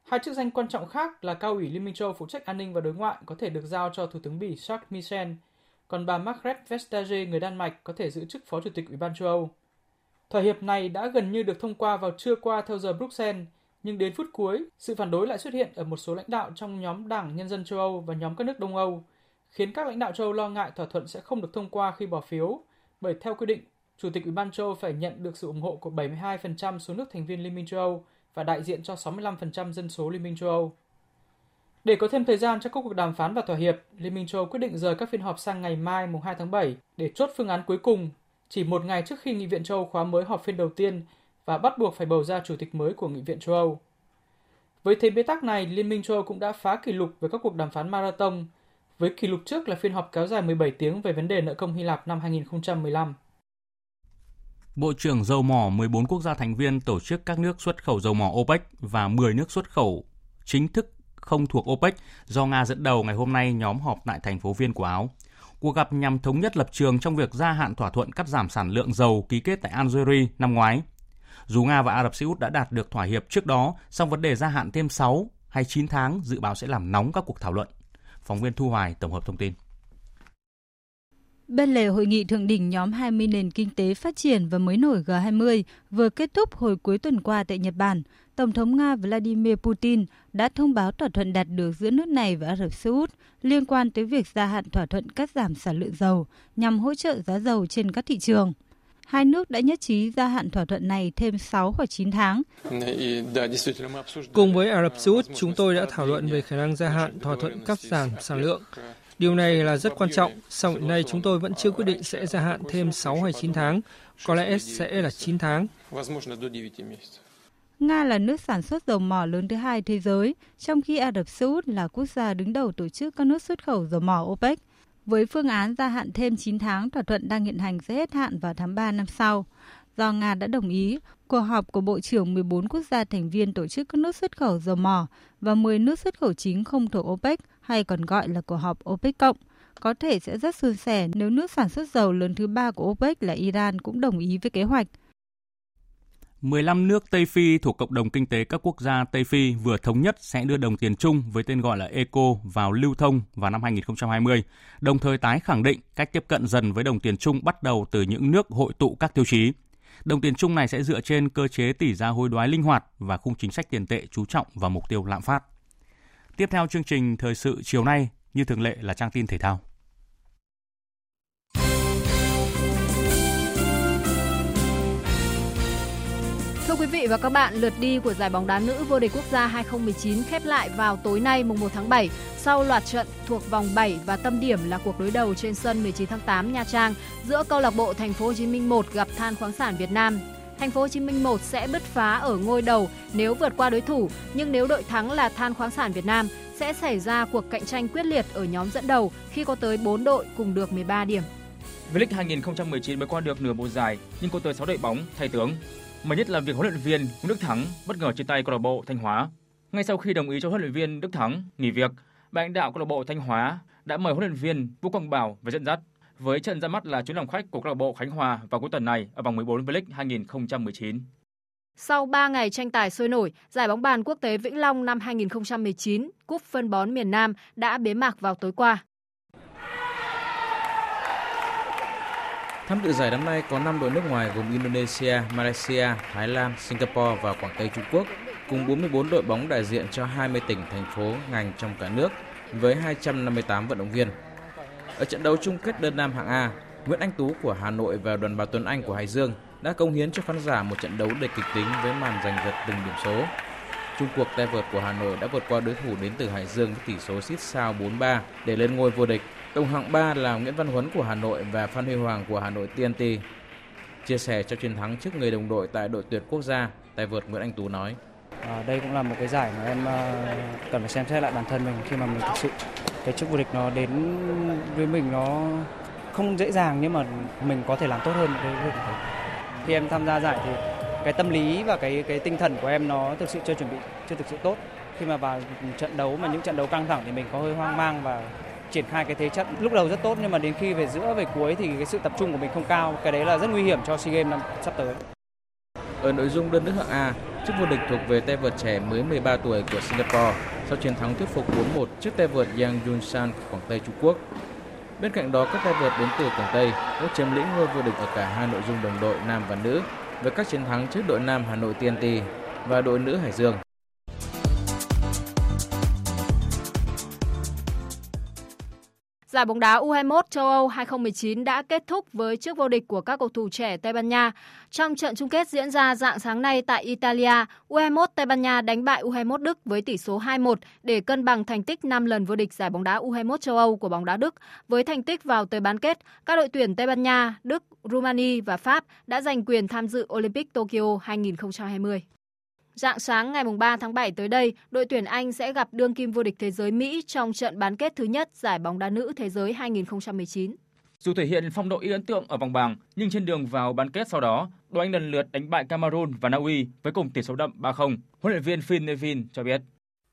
Hai chức danh quan trọng khác là cao ủy Liên minh châu Âu phụ trách an ninh và đối ngoại có thể được giao cho Thủ tướng Bỉ Charles Michel, còn bà Margrethe Vestager người Đan Mạch có thể giữ chức Phó Chủ tịch Ủy ban châu Âu. Thỏa hiệp này đã gần như được thông qua vào trưa qua theo giờ Bruxelles, nhưng đến phút cuối, sự phản đối lại xuất hiện ở một số lãnh đạo trong nhóm Đảng Nhân dân châu Âu và nhóm các nước Đông Âu, khiến các lãnh đạo châu Âu lo ngại thỏa thuận sẽ không được thông qua khi bỏ phiếu, bởi theo quy định, Chủ tịch Ủy ban châu Âu phải nhận được sự ủng hộ của 72% số nước thành viên Liên minh châu Âu và đại diện cho 65% dân số Liên minh châu Âu. Để có thêm thời gian cho các cuộc đàm phán và thỏa hiệp, Liên minh châu Âu quyết định rời các phiên họp sang ngày mai mùng 2 tháng 7 để chốt phương án cuối cùng, chỉ một ngày trước khi Nghị viện châu Âu khóa mới họp phiên đầu tiên và bắt buộc phải bầu ra chủ tịch mới của Nghị viện châu Âu. Với thế bế tắc này, Liên minh châu Âu cũng đã phá kỷ lục với các cuộc đàm phán marathon, với kỷ lục trước là phiên họp kéo dài 17 tiếng về vấn đề nợ công Hy Lạp năm 2015. Bộ trưởng dầu mỏ 14 quốc gia thành viên tổ chức các nước xuất khẩu dầu mỏ OPEC và 10 nước xuất khẩu chính thức không thuộc OPEC do Nga dẫn đầu ngày hôm nay nhóm họp tại thành phố Viên của Áo. Cuộc gặp nhằm thống nhất lập trường trong việc gia hạn thỏa thuận cắt giảm sản lượng dầu ký kết tại Algeria năm ngoái. Dù Nga và Ả Rập Xê Út đã đạt được thỏa hiệp trước đó, song vấn đề gia hạn thêm 6 hay 9 tháng dự báo sẽ làm nóng các cuộc thảo luận. Phóng viên Thu Hoài tổng hợp thông tin. Bên lề hội nghị thượng đỉnh nhóm 20 nền kinh tế phát triển và mới nổi G20 vừa kết thúc hồi cuối tuần qua tại Nhật Bản, Tổng thống Nga Vladimir Putin đã thông báo thỏa thuận đạt được giữa nước này và Ả Rập Xê Út liên quan tới việc gia hạn thỏa thuận cắt giảm sản lượng dầu nhằm hỗ trợ giá dầu trên các thị trường. Hai nước đã nhất trí gia hạn thỏa thuận này thêm 6 hoặc 9 tháng. Cùng với Ả Rập Xê Út, chúng tôi đã thảo luận về khả năng gia hạn thỏa thuận cắt giảm sản lượng. Điều này là rất quan trọng. Sau hiện nay chúng tôi vẫn chưa quyết định sẽ gia hạn thêm 6 hay 9 tháng. Có lẽ sẽ là 9 tháng. Nga là nước sản xuất dầu mỏ lớn thứ hai thế giới, trong khi Ả Rập Xê Út là quốc gia đứng đầu tổ chức các nước xuất khẩu dầu mỏ OPEC. Với phương án gia hạn thêm 9 tháng, thỏa thuận đang hiện hành sẽ hết hạn vào tháng 3 năm sau. Do Nga đã đồng ý, cuộc họp của Bộ trưởng 14 quốc gia thành viên tổ chức các nước xuất khẩu dầu mỏ và 10 nước xuất khẩu chính không thuộc OPEC hay còn gọi là cuộc họp OPEC cộng có thể sẽ rất suôn sẻ nếu nước sản xuất dầu lớn thứ ba của OPEC là Iran cũng đồng ý với kế hoạch. 15 nước Tây Phi thuộc cộng đồng kinh tế các quốc gia Tây Phi vừa thống nhất sẽ đưa đồng tiền chung với tên gọi là ECO vào lưu thông vào năm 2020, đồng thời tái khẳng định cách tiếp cận dần với đồng tiền chung bắt đầu từ những nước hội tụ các tiêu chí. Đồng tiền chung này sẽ dựa trên cơ chế tỷ giá hối đoái linh hoạt và khung chính sách tiền tệ chú trọng vào mục tiêu lạm phát. Tiếp theo chương trình thời sự chiều nay, như thường lệ là trang tin thể thao. Thưa quý vị và các bạn, lượt đi của giải bóng đá nữ vô địch quốc gia 2019 khép lại vào tối nay mùng 1 tháng 7 sau loạt trận thuộc vòng 7 và tâm điểm là cuộc đối đầu trên sân 19 tháng 8 Nha Trang giữa câu lạc bộ Thành phố Hồ Chí Minh 1 gặp Than khoáng sản Việt Nam. Thành phố Hồ Chí Minh 1 sẽ bứt phá ở ngôi đầu nếu vượt qua đối thủ, nhưng nếu đội thắng là Than khoáng sản Việt Nam sẽ xảy ra cuộc cạnh tranh quyết liệt ở nhóm dẫn đầu khi có tới 4 đội cùng được 13 điểm. V-League 2019 mới qua được nửa mùa giải nhưng có tới 6 đội bóng thay tướng. Mới nhất là việc huấn luyện viên Nguyễn Đức Thắng bất ngờ chia tay câu lạc bộ Thanh Hóa. Ngay sau khi đồng ý cho huấn luyện viên Đức Thắng nghỉ việc, ban lãnh đạo câu lạc bộ Thanh Hóa đã mời huấn luyện viên Vũ Quang Bảo về dẫn dắt với trận ra mắt là chuyến làm khách của câu lạc bộ Khánh Hòa vào cuối tuần này ở vòng 14 V-League 2019. Sau 3 ngày tranh tài sôi nổi, giải bóng bàn quốc tế Vĩnh Long năm 2019, Cúp phân bón miền Nam đã bế mạc vào tối qua. Tham dự giải năm nay có 5 đội nước ngoài gồm Indonesia, Malaysia, Thái Lan, Singapore và Quảng Tây Trung Quốc, cùng 44 đội bóng đại diện cho 20 tỉnh, thành phố, ngành trong cả nước với 258 vận động viên. Ở trận đấu chung kết đơn nam hạng A, Nguyễn Anh Tú của Hà Nội và Đoàn Bảo Tuấn Anh của Hải Dương đã công hiến cho khán giả một trận đấu đầy kịch tính với màn giành giật từng điểm số. Trung cuộc tay vợt của Hà Nội đã vượt qua đối thủ đến từ Hải Dương với tỷ số xít sao 4-3 để lên ngôi vô địch. Đồng hạng 3 là Nguyễn Văn Huấn của Hà Nội và Phan Huy Hoàng của Hà Nội TNT. Chia sẻ cho chiến thắng trước người đồng đội tại đội tuyển quốc gia, tay vợt Nguyễn Anh Tú nói. À, đây cũng là một cái giải mà em uh, cần phải xem xét lại bản thân mình khi mà mình thực sự cái chức vô địch nó đến với mình nó không dễ dàng nhưng mà mình có thể làm tốt hơn việc đấy. Khi em tham gia giải thì cái tâm lý và cái cái tinh thần của em nó thực sự chưa chuẩn bị chưa thực sự tốt. Khi mà vào trận đấu mà những trận đấu căng thẳng thì mình có hơi hoang mang và triển khai cái thế trận lúc đầu rất tốt nhưng mà đến khi về giữa về cuối thì cái sự tập trung của mình không cao. Cái đấy là rất nguy hiểm cho SEA Games năm sắp tới. Ở nội dung đơn nữ hạng A, chức vô địch thuộc về tay vợt trẻ mới 13 tuổi của Singapore sau chiến thắng thuyết phục 4-1 trước tay vợt Yang Yunshan của Quảng Tây Trung Quốc. Bên cạnh đó, các tay vợt đến từ Quảng Tây đã chiếm lĩnh ngôi vô địch ở cả hai nội dung đồng đội nam và nữ với các chiến thắng trước đội nam Hà Nội TNT và đội nữ Hải Dương. Giải bóng đá U21 châu Âu 2019 đã kết thúc với chức vô địch của các cầu thủ trẻ Tây Ban Nha. Trong trận chung kết diễn ra dạng sáng nay tại Italia, U21 Tây Ban Nha đánh bại U21 Đức với tỷ số 2-1 để cân bằng thành tích 5 lần vô địch giải bóng đá U21 châu Âu của bóng đá Đức. Với thành tích vào tới bán kết, các đội tuyển Tây Ban Nha, Đức, Rumani và Pháp đã giành quyền tham dự Olympic Tokyo 2020. Dạng sáng ngày 3 tháng 7 tới đây, đội tuyển Anh sẽ gặp đương kim vô địch thế giới Mỹ trong trận bán kết thứ nhất giải bóng đá nữ thế giới 2019. Dù thể hiện phong độ ít ấn tượng ở vòng bảng, nhưng trên đường vào bán kết sau đó, đội Anh lần lượt đánh bại Cameroon và Na Uy với cùng tỷ số đậm 3-0. Huấn luyện viên Phil Nevin cho biết.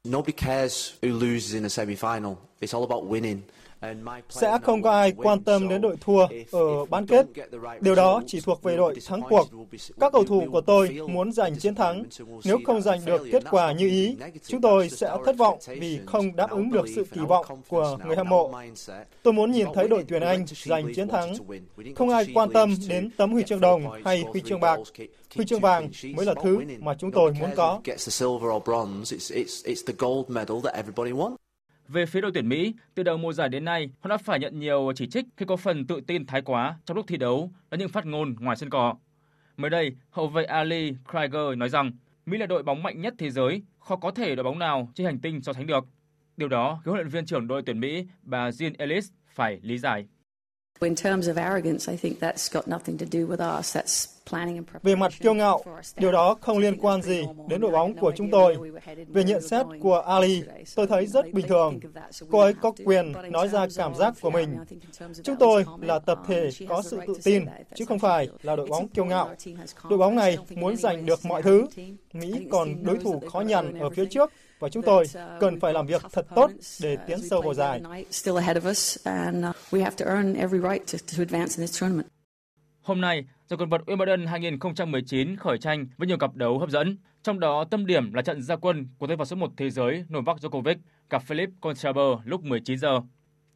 Nobody cares who loses in a semi-final. It's all about winning. Sẽ không có ai quan tâm đến đội thua ở bán kết. Điều đó chỉ thuộc về đội thắng cuộc. Các cầu thủ của tôi muốn giành chiến thắng. Nếu không giành được kết quả như ý, chúng tôi sẽ thất vọng vì không đáp ứng được sự kỳ vọng của người hâm mộ. Tôi muốn nhìn thấy đội tuyển Anh giành chiến thắng. Không ai quan tâm đến tấm huy chương đồng hay huy chương bạc. Huy chương vàng mới là thứ mà chúng tôi muốn có. Về phía đội tuyển Mỹ, từ đầu mùa giải đến nay, họ đã phải nhận nhiều chỉ trích khi có phần tự tin thái quá trong lúc thi đấu và những phát ngôn ngoài sân cỏ. Mới đây, hậu vệ Ali Krieger nói rằng Mỹ là đội bóng mạnh nhất thế giới, khó có thể đội bóng nào trên hành tinh so sánh được. Điều đó khiến huấn luyện viên trưởng đội tuyển Mỹ bà Jean Ellis phải lý giải. Về mặt kiêu ngạo, điều đó không liên quan gì đến đội bóng của chúng tôi. Về nhận xét của Ali, tôi thấy rất bình thường. Cô ấy có quyền nói ra cảm giác của mình. Chúng tôi là tập thể có sự tự tin, chứ không phải là đội bóng kiêu ngạo. Đội bóng này muốn giành được mọi thứ. Mỹ còn đối thủ khó nhằn ở phía trước và chúng tôi cần phải làm việc thật tốt để tiến sâu vào giải. Hôm nay, giải quần vợt Wimbledon 2019 khởi tranh với nhiều cặp đấu hấp dẫn, trong đó tâm điểm là trận gia quân của tay vợt số 1 thế giới Novak Djokovic gặp Philip Kohlschreiber lúc 19 giờ.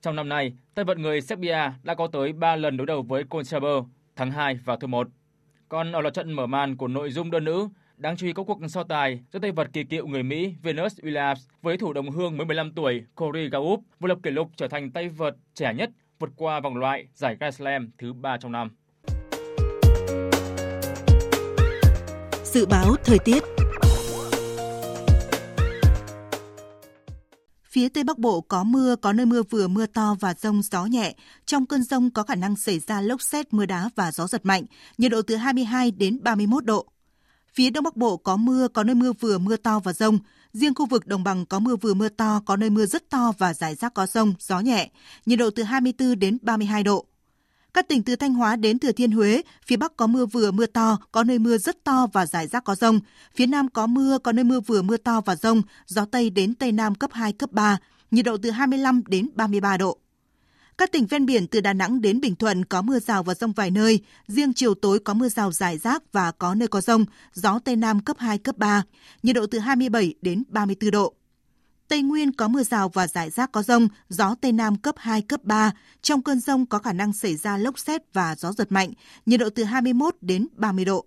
Trong năm nay, tay vợt người Serbia đã có tới 3 lần đối đầu với Kohlschreiber, thắng 2 và thua 1. Còn ở loạt trận mở màn của nội dung đơn nữ, Đáng chú ý có cuộc so tài giữa tay vợt kỳ cựu người Mỹ Venus Williams với thủ đồng hương mới 15 tuổi Corey Gauff vừa lập kỷ lục trở thành tay vợt trẻ nhất vượt qua vòng loại giải Grand Slam thứ 3 trong năm. Dự báo thời tiết Phía Tây Bắc Bộ có mưa, có nơi mưa vừa mưa to và rông gió nhẹ. Trong cơn rông có khả năng xảy ra lốc xét, mưa đá và gió giật mạnh, nhiệt độ từ 22 đến 31 độ. Phía Đông Bắc Bộ có mưa, có nơi mưa vừa mưa to và rông. Riêng khu vực đồng bằng có mưa vừa mưa to, có nơi mưa rất to và rải rác có rông, gió nhẹ. Nhiệt độ từ 24 đến 32 độ. Các tỉnh từ Thanh Hóa đến Thừa Thiên Huế, phía Bắc có mưa vừa mưa to, có nơi mưa rất to và rải rác có rông. Phía Nam có mưa, có nơi mưa vừa mưa to và rông, gió Tây đến Tây Nam cấp 2, cấp 3, nhiệt độ từ 25 đến 33 độ. Các tỉnh ven biển từ Đà Nẵng đến Bình Thuận có mưa rào và rông vài nơi, riêng chiều tối có mưa rào rải rác và có nơi có rông, gió Tây Nam cấp 2, cấp 3, nhiệt độ từ 27 đến 34 độ. Tây Nguyên có mưa rào và rải rác có rông, gió Tây Nam cấp 2, cấp 3. Trong cơn rông có khả năng xảy ra lốc xét và gió giật mạnh, nhiệt độ từ 21 đến 30 độ.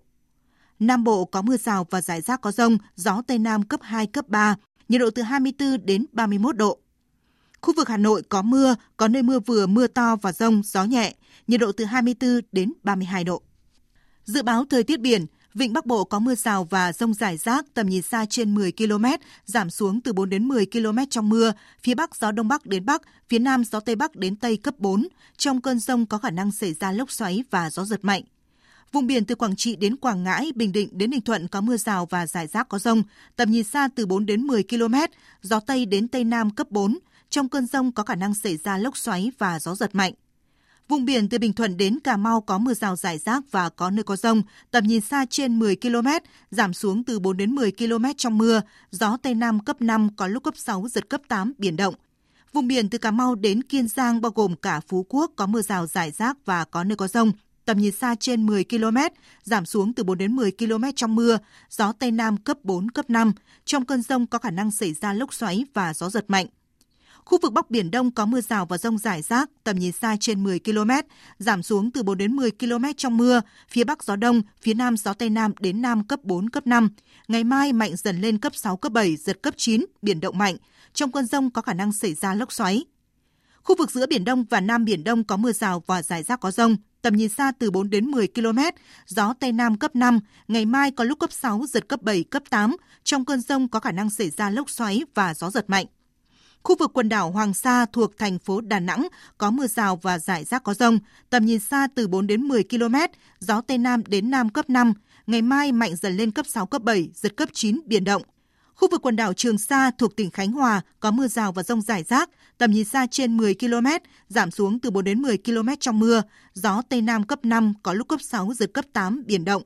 Nam Bộ có mưa rào và rải rác có rông, gió Tây Nam cấp 2, cấp 3, nhiệt độ từ 24 đến 31 độ. Khu vực Hà Nội có mưa, có nơi mưa vừa mưa to và rông, gió nhẹ, nhiệt độ từ 24 đến 32 độ. Dự báo thời tiết biển, Vịnh Bắc Bộ có mưa rào và rông rải rác, tầm nhìn xa trên 10 km, giảm xuống từ 4 đến 10 km trong mưa. Phía Bắc gió Đông Bắc đến Bắc, phía Nam gió Tây Bắc đến Tây cấp 4. Trong cơn rông có khả năng xảy ra lốc xoáy và gió giật mạnh. Vùng biển từ Quảng Trị đến Quảng Ngãi, Bình Định đến Ninh Thuận có mưa rào và rải rác có rông, tầm nhìn xa từ 4 đến 10 km, gió Tây đến Tây Nam cấp 4. Trong cơn rông có khả năng xảy ra lốc xoáy và gió giật mạnh. Vùng biển từ Bình Thuận đến Cà Mau có mưa rào rải rác và có nơi có rông, tầm nhìn xa trên 10 km, giảm xuống từ 4 đến 10 km trong mưa, gió Tây Nam cấp 5 có lúc cấp 6, giật cấp 8, biển động. Vùng biển từ Cà Mau đến Kiên Giang bao gồm cả Phú Quốc có mưa rào rải rác và có nơi có rông, tầm nhìn xa trên 10 km, giảm xuống từ 4 đến 10 km trong mưa, gió Tây Nam cấp 4, cấp 5. Trong cơn rông có khả năng xảy ra lốc xoáy và gió giật mạnh. Khu vực Bắc Biển Đông có mưa rào và rông rải rác, tầm nhìn xa trên 10 km, giảm xuống từ 4 đến 10 km trong mưa, phía Bắc gió Đông, phía Nam gió Tây Nam đến Nam cấp 4, cấp 5. Ngày mai mạnh dần lên cấp 6, cấp 7, giật cấp 9, biển động mạnh. Trong cơn rông có khả năng xảy ra lốc xoáy. Khu vực giữa Biển Đông và Nam Biển Đông có mưa rào và rải rác có rông, tầm nhìn xa từ 4 đến 10 km, gió Tây Nam cấp 5, ngày mai có lúc cấp 6, giật cấp 7, cấp 8. Trong cơn rông có khả năng xảy ra lốc xoáy và gió giật mạnh. Khu vực quần đảo Hoàng Sa thuộc thành phố Đà Nẵng có mưa rào và rải rác có rông, tầm nhìn xa từ 4 đến 10 km, gió Tây Nam đến Nam cấp 5, ngày mai mạnh dần lên cấp 6, cấp 7, giật cấp 9, biển động. Khu vực quần đảo Trường Sa thuộc tỉnh Khánh Hòa có mưa rào và rông rải rác, tầm nhìn xa trên 10 km, giảm xuống từ 4 đến 10 km trong mưa, gió Tây Nam cấp 5, có lúc cấp 6, giật cấp 8, biển động.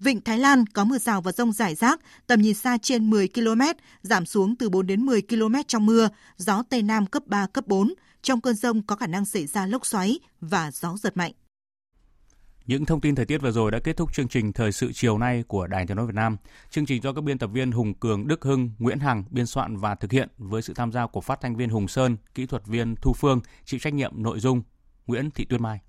Vịnh Thái Lan có mưa rào và rông rải rác, tầm nhìn xa trên 10 km, giảm xuống từ 4 đến 10 km trong mưa, gió Tây Nam cấp 3, cấp 4. Trong cơn rông có khả năng xảy ra lốc xoáy và gió giật mạnh. Những thông tin thời tiết vừa rồi đã kết thúc chương trình Thời sự chiều nay của Đài Tiếng nói Việt Nam. Chương trình do các biên tập viên Hùng Cường, Đức Hưng, Nguyễn Hằng biên soạn và thực hiện với sự tham gia của phát thanh viên Hùng Sơn, kỹ thuật viên Thu Phương, chịu trách nhiệm nội dung Nguyễn Thị Tuyết Mai.